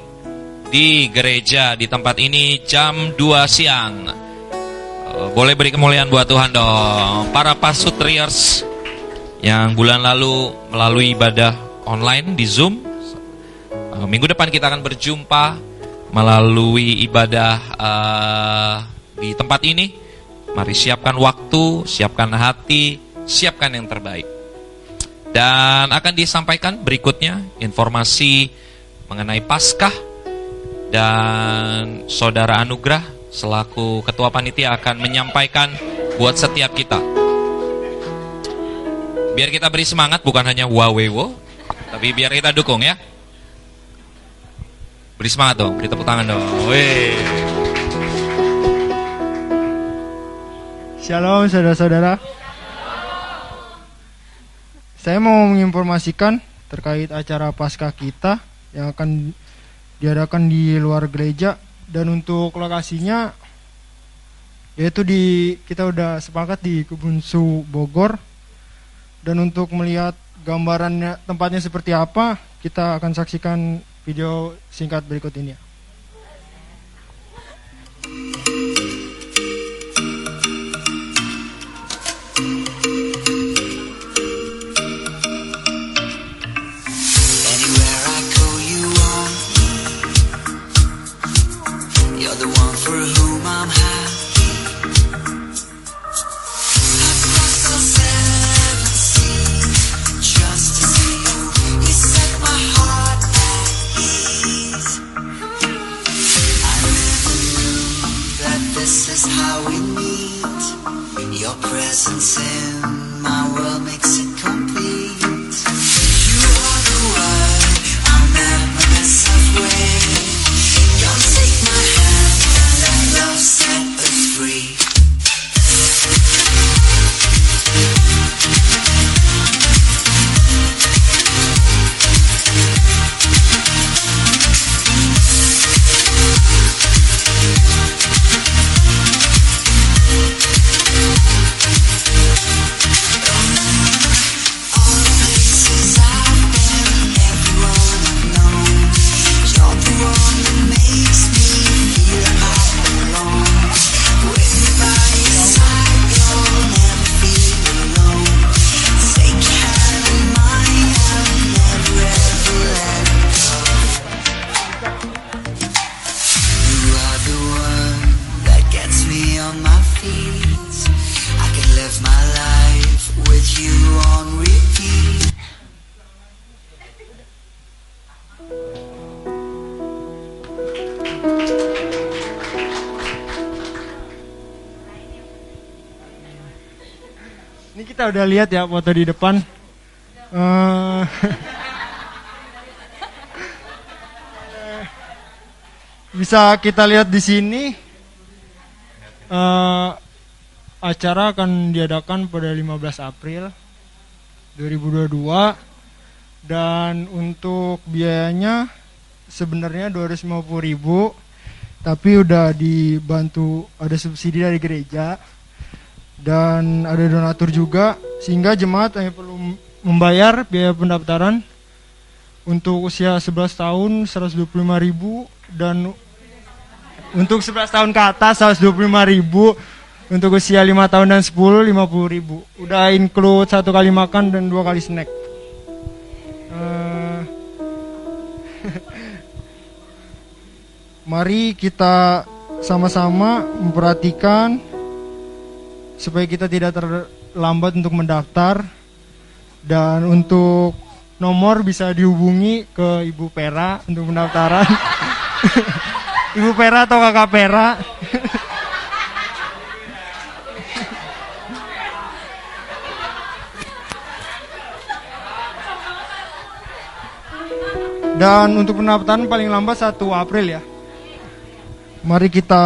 di gereja di tempat ini jam 2 siang. Eh, boleh beri kemuliaan buat Tuhan dong. Para pasutriers yang bulan lalu melalui ibadah online di Zoom. Eh, minggu depan kita akan berjumpa melalui ibadah uh, di tempat ini. Mari siapkan waktu, siapkan hati, siapkan yang terbaik. Dan akan disampaikan berikutnya informasi mengenai Paskah dan Saudara Anugrah selaku ketua panitia akan menyampaikan buat setiap kita. Biar kita beri semangat bukan hanya wawewo, tapi biar kita dukung ya. Beri semangat dong, beri tepuk tangan dong. Weh. Shalom saudara-saudara. Saya mau menginformasikan terkait acara Paskah kita yang akan diadakan di luar gereja dan untuk lokasinya yaitu di kita udah sepakat di Kebun Su Bogor dan untuk melihat gambarannya tempatnya seperti apa kita akan saksikan video singkat berikut ini presence in my world Udah lihat ya foto di depan. Eh, bisa kita lihat di sini. eh, acara akan diadakan pada 15 April 2022 dan untuk biayanya sebenarnya 250.000 tapi udah dibantu ada subsidi dari gereja dan ada donatur juga sehingga jemaat hanya perlu membayar biaya pendaftaran untuk usia 11 tahun 125.000 dan untuk 11 tahun ke atas 125.000 untuk usia 5 tahun dan 10 50.000 udah include satu kali makan dan dua kali snack. Eh, mari kita sama-sama memperhatikan supaya kita tidak terlambat untuk mendaftar dan untuk nomor bisa dihubungi ke Ibu Pera untuk pendaftaran. Ibu Pera atau Kakak Pera. Dan untuk pendaftaran paling lambat 1 April ya. Mari kita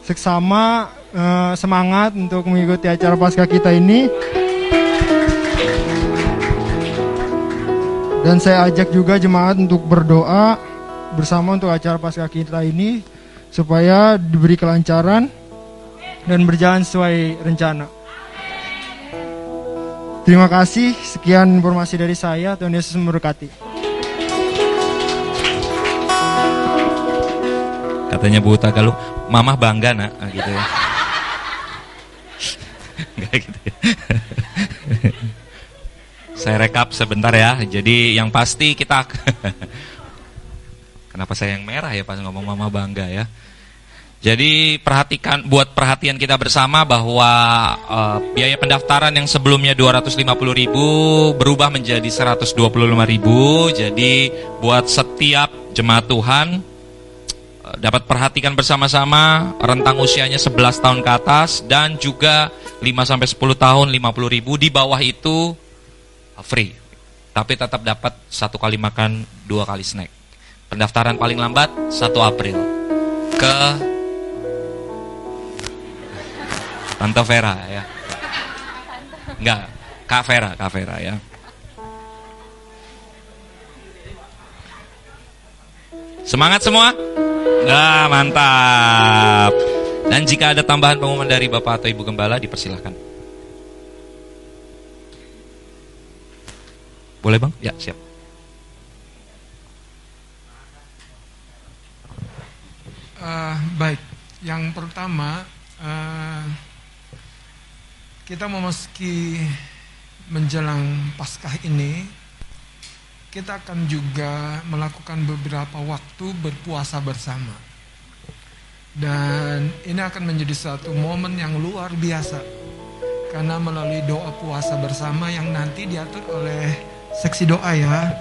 seksama eh, semangat untuk mengikuti acara pasca kita ini. Dan saya ajak juga jemaat untuk berdoa bersama untuk acara pasca kita ini supaya diberi kelancaran dan berjalan sesuai rencana. Terima kasih, sekian informasi dari saya. Tuhan Yesus memberkati. Katanya Bu Tagalu, mamah bangga nak, gitu ya. Gitu ya. saya rekap sebentar ya. Jadi yang pasti kita Kenapa saya yang merah ya pas ngomong mama bangga ya? Jadi perhatikan buat perhatian kita bersama bahwa eh, biaya pendaftaran yang sebelumnya 250.000 berubah menjadi 125.000. Jadi buat setiap jemaat Tuhan dapat perhatikan bersama-sama rentang usianya 11 tahun ke atas dan juga 5 sampai 10 tahun 50.000 di bawah itu eh, free. Tapi tetap dapat satu kali makan, dua kali snack. Pendaftaran paling lambat 1 April ke Tante Vera ya. Enggak, Kak Vera, Kak Vera ya. Semangat semua? Nah, mantap. Dan jika ada tambahan pengumuman dari Bapak atau Ibu Gembala, dipersilahkan. Boleh Bang? Ya, siap. Eh, baik, yang pertama eh, kita memasuki menjelang Paskah ini, kita akan juga melakukan beberapa waktu berpuasa bersama. Dan ini akan menjadi satu momen yang luar biasa karena melalui doa puasa bersama yang nanti diatur oleh seksi doa ya.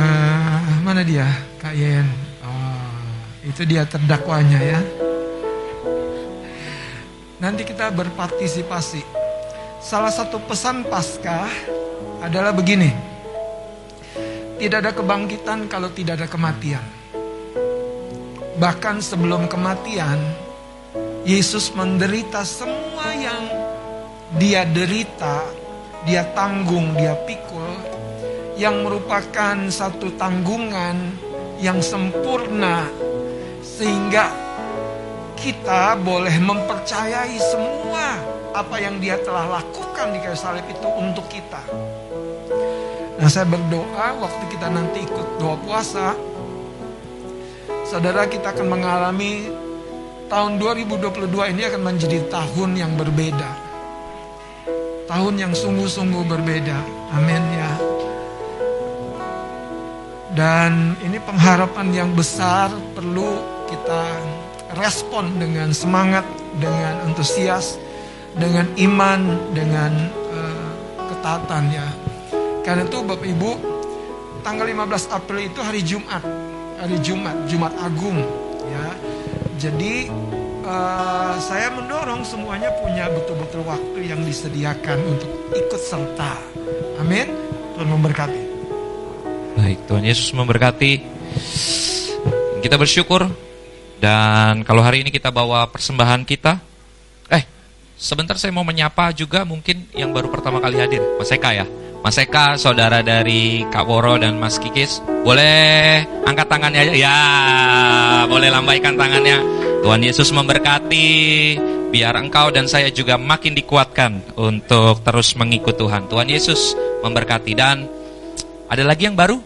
Eh, mana dia, Kak Yen? Oh, itu dia terdakwanya ya. Nanti kita berpartisipasi. Salah satu pesan Paskah adalah begini. Tidak ada kebangkitan kalau tidak ada kematian. Bahkan sebelum kematian, Yesus menderita semua yang dia derita, dia tanggung, dia pikul, yang merupakan satu tanggungan yang sempurna, sehingga kita boleh mempercayai semua apa yang dia telah lakukan di kayu salib itu untuk kita. Nah saya berdoa waktu kita nanti ikut doa puasa, saudara kita akan mengalami tahun 2022 ini akan menjadi tahun yang berbeda. Tahun yang sungguh-sungguh berbeda. Amin ya. Dan ini pengharapan yang besar perlu kita respon dengan semangat, dengan antusias, dengan iman, dengan eh, ketaatan ya. Karena itu Bapak Ibu, tanggal 15 April itu hari Jumat, hari Jumat, Jumat Agung ya. Jadi eh, saya mendorong semuanya punya betul-betul waktu yang disediakan untuk ikut serta. Amin. Tuhan memberkati. Baik, Tuhan Yesus memberkati. Kita bersyukur dan kalau hari ini kita bawa persembahan kita, sebentar saya mau menyapa juga mungkin yang baru pertama kali hadir, Mas Eka ya. Mas Eka, saudara dari Kak Woro dan Mas Kikis, boleh angkat tangannya aja? Ya, boleh lambaikan tangannya. Tuhan Yesus memberkati. Biar engkau dan saya juga makin dikuatkan untuk terus mengikut Tuhan. Tuhan Yesus memberkati. Dan ada lagi yang baru?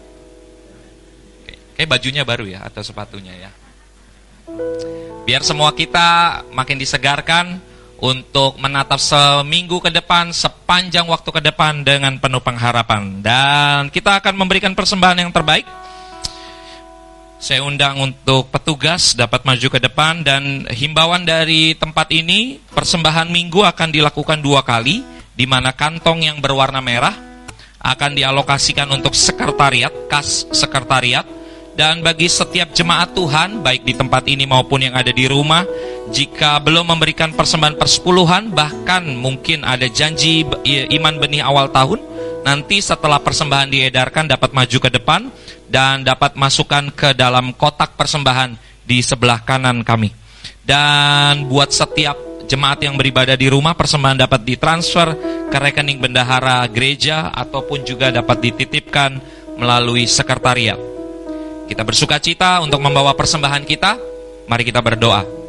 Kayak bajunya baru ya atau sepatunya ya. Biar semua kita makin disegarkan untuk menatap seminggu ke depan, sepanjang waktu ke depan dengan penuh pengharapan. Dan kita akan memberikan persembahan yang terbaik. Saya undang untuk petugas dapat maju ke depan dan himbauan dari tempat ini, persembahan minggu akan dilakukan dua kali, di mana kantong yang berwarna merah akan dialokasikan untuk sekretariat, kas sekretariat, dan bagi setiap jemaat Tuhan, baik di tempat ini maupun yang ada di rumah, jika belum memberikan persembahan persepuluhan, bahkan mungkin ada janji iman benih awal tahun, nanti setelah persembahan diedarkan dapat maju ke depan dan dapat masukkan ke dalam kotak persembahan di sebelah kanan kami. Dan buat setiap jemaat yang beribadah di rumah, persembahan dapat ditransfer ke rekening bendahara gereja ataupun juga dapat dititipkan melalui sekretariat. Kita bersuka cita untuk membawa persembahan kita. Mari kita berdoa.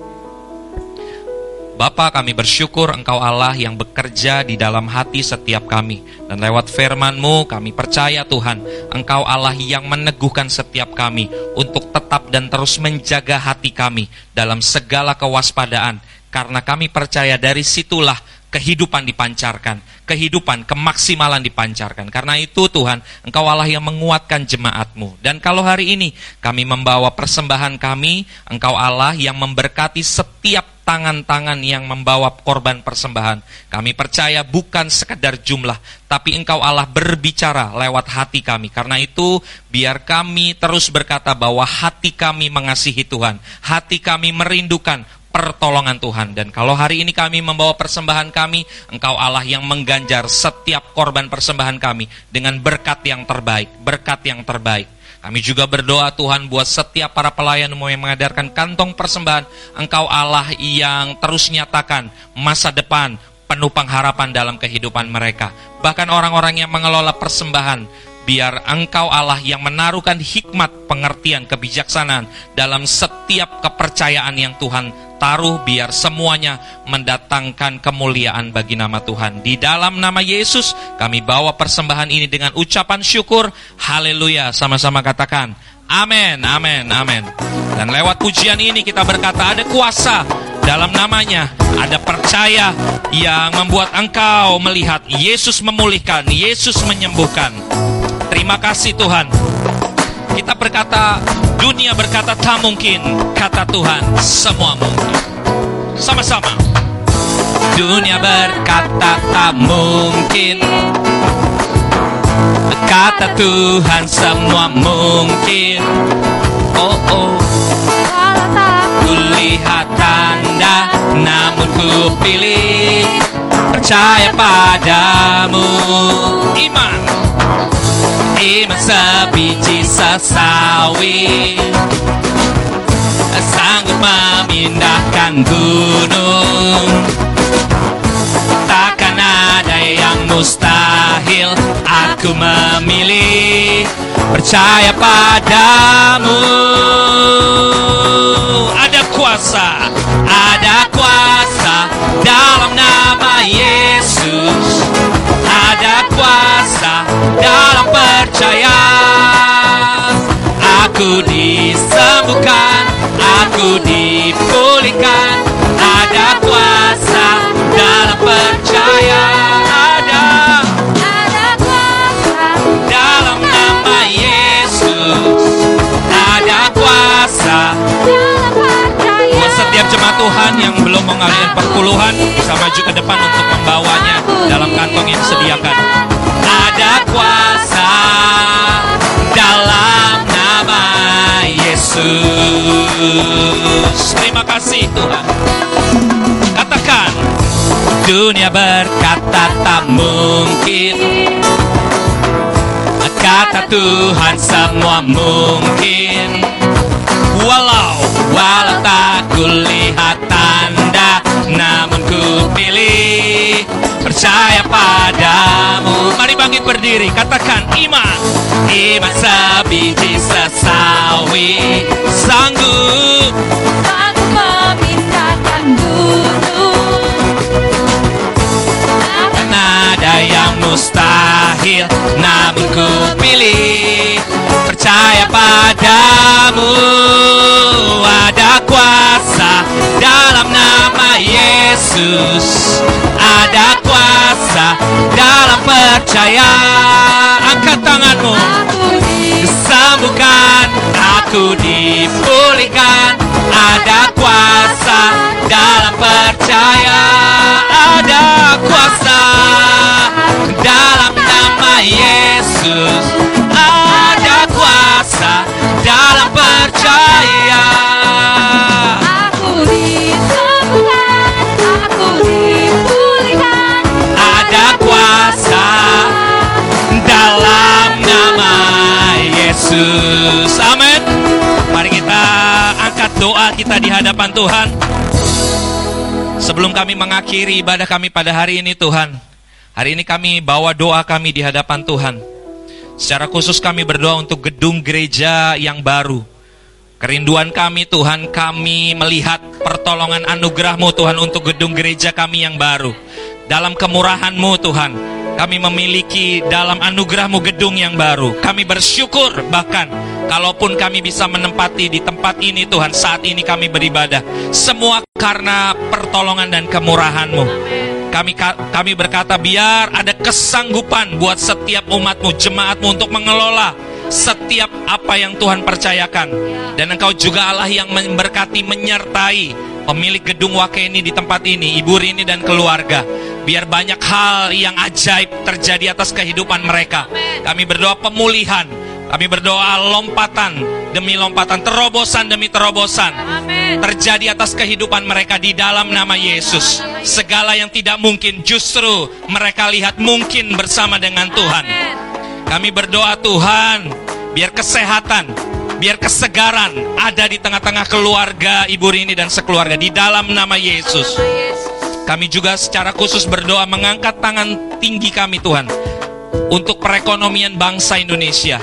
Bapa kami bersyukur Engkau Allah yang bekerja di dalam hati setiap kami. Dan lewat firman-Mu kami percaya Tuhan, Engkau Allah yang meneguhkan setiap kami untuk tetap dan terus menjaga hati kami dalam segala kewaspadaan. Karena kami percaya dari situlah kehidupan dipancarkan, kehidupan, kemaksimalan dipancarkan. Karena itu Tuhan, Engkau Allah yang menguatkan jemaatmu. Dan kalau hari ini kami membawa persembahan kami, Engkau Allah yang memberkati setiap tangan-tangan yang membawa korban persembahan. Kami percaya bukan sekedar jumlah, tapi Engkau Allah berbicara lewat hati kami. Karena itu, biar kami terus berkata bahwa hati kami mengasihi Tuhan, hati kami merindukan pertolongan Tuhan. Dan kalau hari ini kami membawa persembahan kami, Engkau Allah yang mengganjar setiap korban persembahan kami dengan berkat yang terbaik, berkat yang terbaik. Kami juga berdoa Tuhan buat setiap para pelayanmu yang mengadarkan kantong persembahan. Engkau Allah yang terus nyatakan masa depan penuh pengharapan dalam kehidupan mereka. Bahkan orang-orang yang mengelola persembahan, biar engkau Allah yang menaruhkan hikmat, pengertian, kebijaksanaan dalam setiap kepercayaan yang Tuhan taruh biar semuanya mendatangkan kemuliaan bagi nama Tuhan. Di dalam nama Yesus kami bawa persembahan ini dengan ucapan syukur. Haleluya. Sama-sama katakan. Amin, amin, amin. Dan lewat pujian ini kita berkata ada kuasa dalam namanya. Ada percaya yang membuat engkau melihat Yesus memulihkan, Yesus menyembuhkan. Terima kasih Tuhan. Kita berkata, dunia berkata tak mungkin, kata Tuhan, semua mungkin. Sama-sama. Dunia berkata tak mungkin, kata Tuhan semua mungkin. Oh oh. Kulihat tanda, namun ku pilih percaya padamu. Iman iman sebiji sesawi Sanggup memindahkan gunung. Takkan ada yang mustahil Aku memilih. Percaya padamu. Ada kuasa, ada kuasa dalam nama Aku disembuhkan, aku dipulihkan. Ada kuasa dalam percaya Ada. Dalam nama Yesus. Ada kuasa. Buat setiap jemaat Tuhan yang belum mengalirkan perpuluhan Bisa maju ke depan untuk membawanya dalam kantong yang disediakan Yesus. Terima kasih Tuhan. Katakan Dunia berkata tak mungkin. Kata Tuhan semua mungkin. Walau, walau tak kulihat tanda Namun ku pilih percaya padamu. Mari bangkit berdiri, katakan iman. Iman sebiji sesawi. Sanggup. Aku Nada yang mustahil Namun ku pilih Percaya padamu Ada kuasa Dalam nama Yesus. Ada kuasa Dalam percaya Angkat tanganmu. Sembuhkan Aku dipulihkan. Ada kuasa Dalam percaya Ada kuasa Dalam nama Yesus kuasa Dalam percaya. Ada kuasa Dalam nama Yesus. Amin. Mari kita angkat doa kita di hadapan Tuhan. Sebelum kami mengakhiri ibadah kami pada hari ini Tuhan Hari ini kami bawa doa kami di hadapan Tuhan Secara khusus kami berdoa untuk gedung gereja yang baru Kerinduan kami Tuhan, kami melihat pertolongan anugerahmu Tuhan untuk gedung gereja kami yang baru. Dalam kemurahanmu Tuhan, kami memiliki dalam anugerahmu gedung yang baru. Kami bersyukur bahkan kalaupun kami bisa menempati di tempat ini Tuhan, saat ini kami beribadah. Semua karena pertolongan dan kemurahanmu. Kami kami berkata biar ada kesanggupan buat setiap umatmu, jemaatmu untuk mengelola setiap apa yang Tuhan percayakan. Dan engkau juga Allah yang memberkati, menyertai pemilik gedung Wakeni di tempat ini, Ibu Rini dan keluarga. Biar banyak hal yang ajaib terjadi atas kehidupan mereka. Kami berdoa pemulihan, kami berdoa lompatan demi lompatan, terobosan demi terobosan. Terjadi atas kehidupan mereka di dalam nama Yesus. Segala yang tidak mungkin justru mereka lihat mungkin bersama dengan Tuhan. Kami berdoa Tuhan, biar kesehatan, biar kesegaran ada di tengah-tengah keluarga Ibu Rini dan sekeluarga di dalam nama Yesus. Kami juga secara khusus berdoa mengangkat tangan tinggi kami Tuhan untuk perekonomian bangsa Indonesia.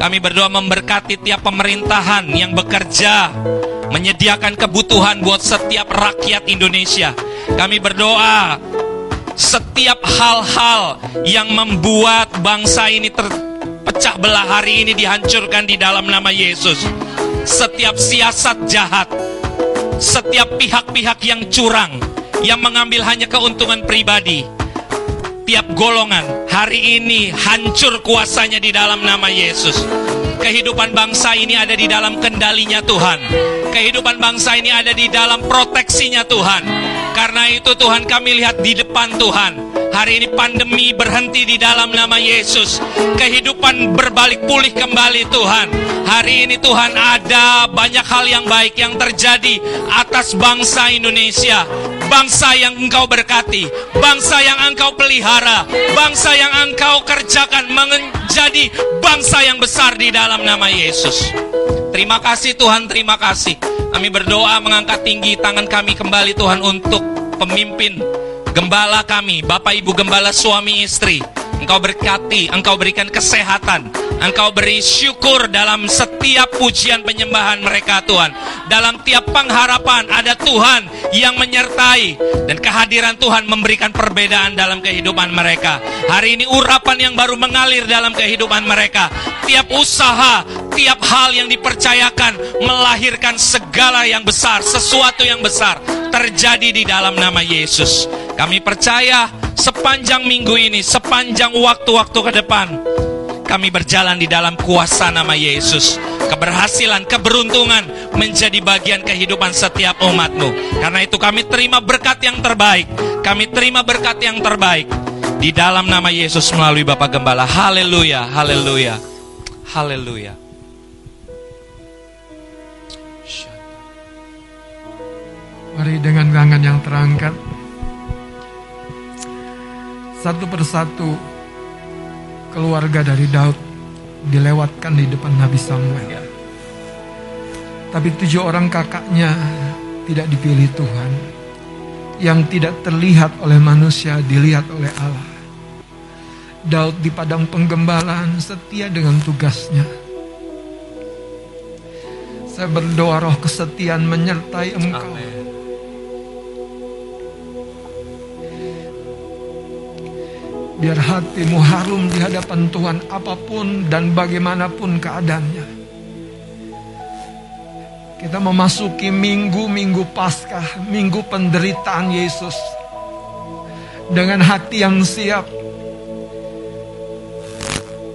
Kami berdoa memberkati tiap pemerintahan yang bekerja menyediakan kebutuhan buat setiap rakyat Indonesia. Kami berdoa setiap hal-hal yang membuat bangsa ini terpecah belah hari ini dihancurkan di dalam nama Yesus. Setiap siasat jahat, setiap pihak-pihak yang curang, yang mengambil hanya keuntungan pribadi, tiap golongan hari ini hancur kuasanya di dalam nama Yesus. Kehidupan bangsa ini ada di dalam kendalinya Tuhan. Kehidupan bangsa ini ada di dalam proteksinya Tuhan. Karena itu Tuhan kami lihat di depan Tuhan. Hari ini pandemi berhenti di dalam nama Yesus. Kehidupan berbalik pulih kembali Tuhan. Hari ini Tuhan ada banyak hal yang baik yang terjadi atas bangsa Indonesia. Bangsa yang engkau berkati, bangsa yang engkau pelihara, bangsa yang engkau kerjakan menjadi bangsa yang besar di dalam nama Yesus. Terima kasih Tuhan, terima kasih. Kami berdoa mengangkat tinggi tangan kami kembali Tuhan untuk pemimpin gembala kami, Bapak Ibu gembala suami istri. Engkau berkati, engkau berikan kesehatan, engkau beri syukur dalam setiap pujian penyembahan mereka Tuhan. Dalam tiap pengharapan ada Tuhan yang menyertai dan kehadiran Tuhan memberikan perbedaan dalam kehidupan mereka. Hari ini urapan yang baru mengalir dalam kehidupan mereka. Tiap usaha, tiap hal yang dipercayakan melahirkan segala yang besar, sesuatu yang besar terjadi di dalam nama Yesus. Kami percaya sepanjang minggu ini, sepanjang waktu-waktu ke depan, kami berjalan di dalam kuasa nama Yesus. Keberhasilan, keberuntungan menjadi bagian kehidupan setiap umatmu. Karena itu kami terima berkat yang terbaik. Kami terima berkat yang terbaik. Di dalam nama Yesus melalui Bapak Gembala. Haleluya, haleluya, haleluya. Mari dengan tangan yang terangkat Satu persatu keluarga dari Daud dilewatkan di depan Nabi Samuel. Tapi tujuh orang kakaknya tidak dipilih Tuhan. Yang tidak terlihat oleh manusia dilihat oleh Allah. Daud di padang penggembalaan setia dengan tugasnya. Saya berdoa roh kesetiaan menyertai engkau Biar hatimu harum di hadapan Tuhan apa pun dan bagaimanapun keadaannya. Kita memasuki minggu-minggu Paskah, minggu penderitaan Yesus. Dengan hati yang siap.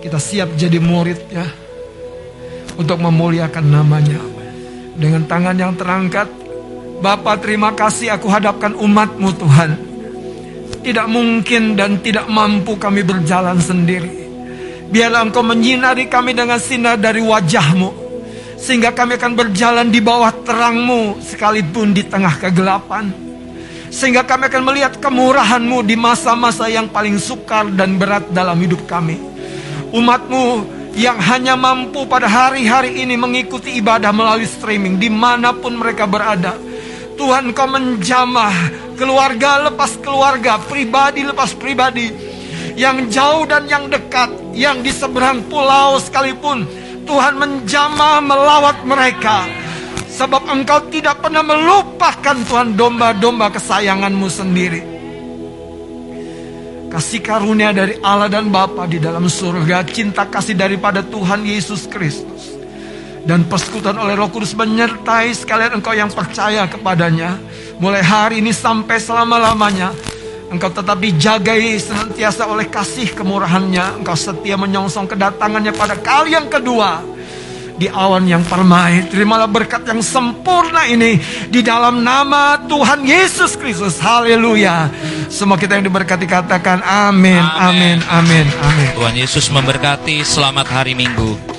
Kita siap jadi muridnya untuk memuliakan namanya. Dengan tangan yang terangkat, Bapa terima kasih aku hadapkan umatmu Tuhan. Tidak mungkin dan tidak mampu kami berjalan sendiri. Biarlah engkau menyinari kami dengan sinar dari wajahmu. Sehingga kami akan berjalan di bawah terangmu sekalipun di tengah kegelapan. Sehingga kami akan melihat kemurahanmu di masa-masa yang paling sukar dan berat dalam hidup kami. Umatmu yang hanya mampu pada hari-hari ini mengikuti ibadah melalui streaming di mana pun mereka berada. Tuhan kau menjamah keluarga lepas keluarga, pribadi lepas pribadi. Yang jauh dan yang dekat, yang di seberang pulau sekalipun. Tuhan menjamah melawat mereka. Sebab engkau tidak pernah melupakan Tuhan domba-domba kesayanganmu sendiri. Kasih karunia dari Allah dan Bapa di dalam surga, cinta kasih daripada Tuhan Yesus Kristus. Dan persekutuan oleh Roh Kudus menyertai sekalian engkau yang percaya kepadanya. Mulai hari ini sampai selama-lamanya. Engkau tetap dijagai senantiasa oleh kasih kemurahannya. Engkau setia menyongsong kedatangannya pada kali yang kedua di awan yang permai. Terimalah berkat yang sempurna ini di dalam nama Tuhan Yesus Kristus. Haleluya. Semua kita yang diberkati katakan amin, amin, amin, amin. Tuhan Yesus memberkati. Selamat hari Minggu.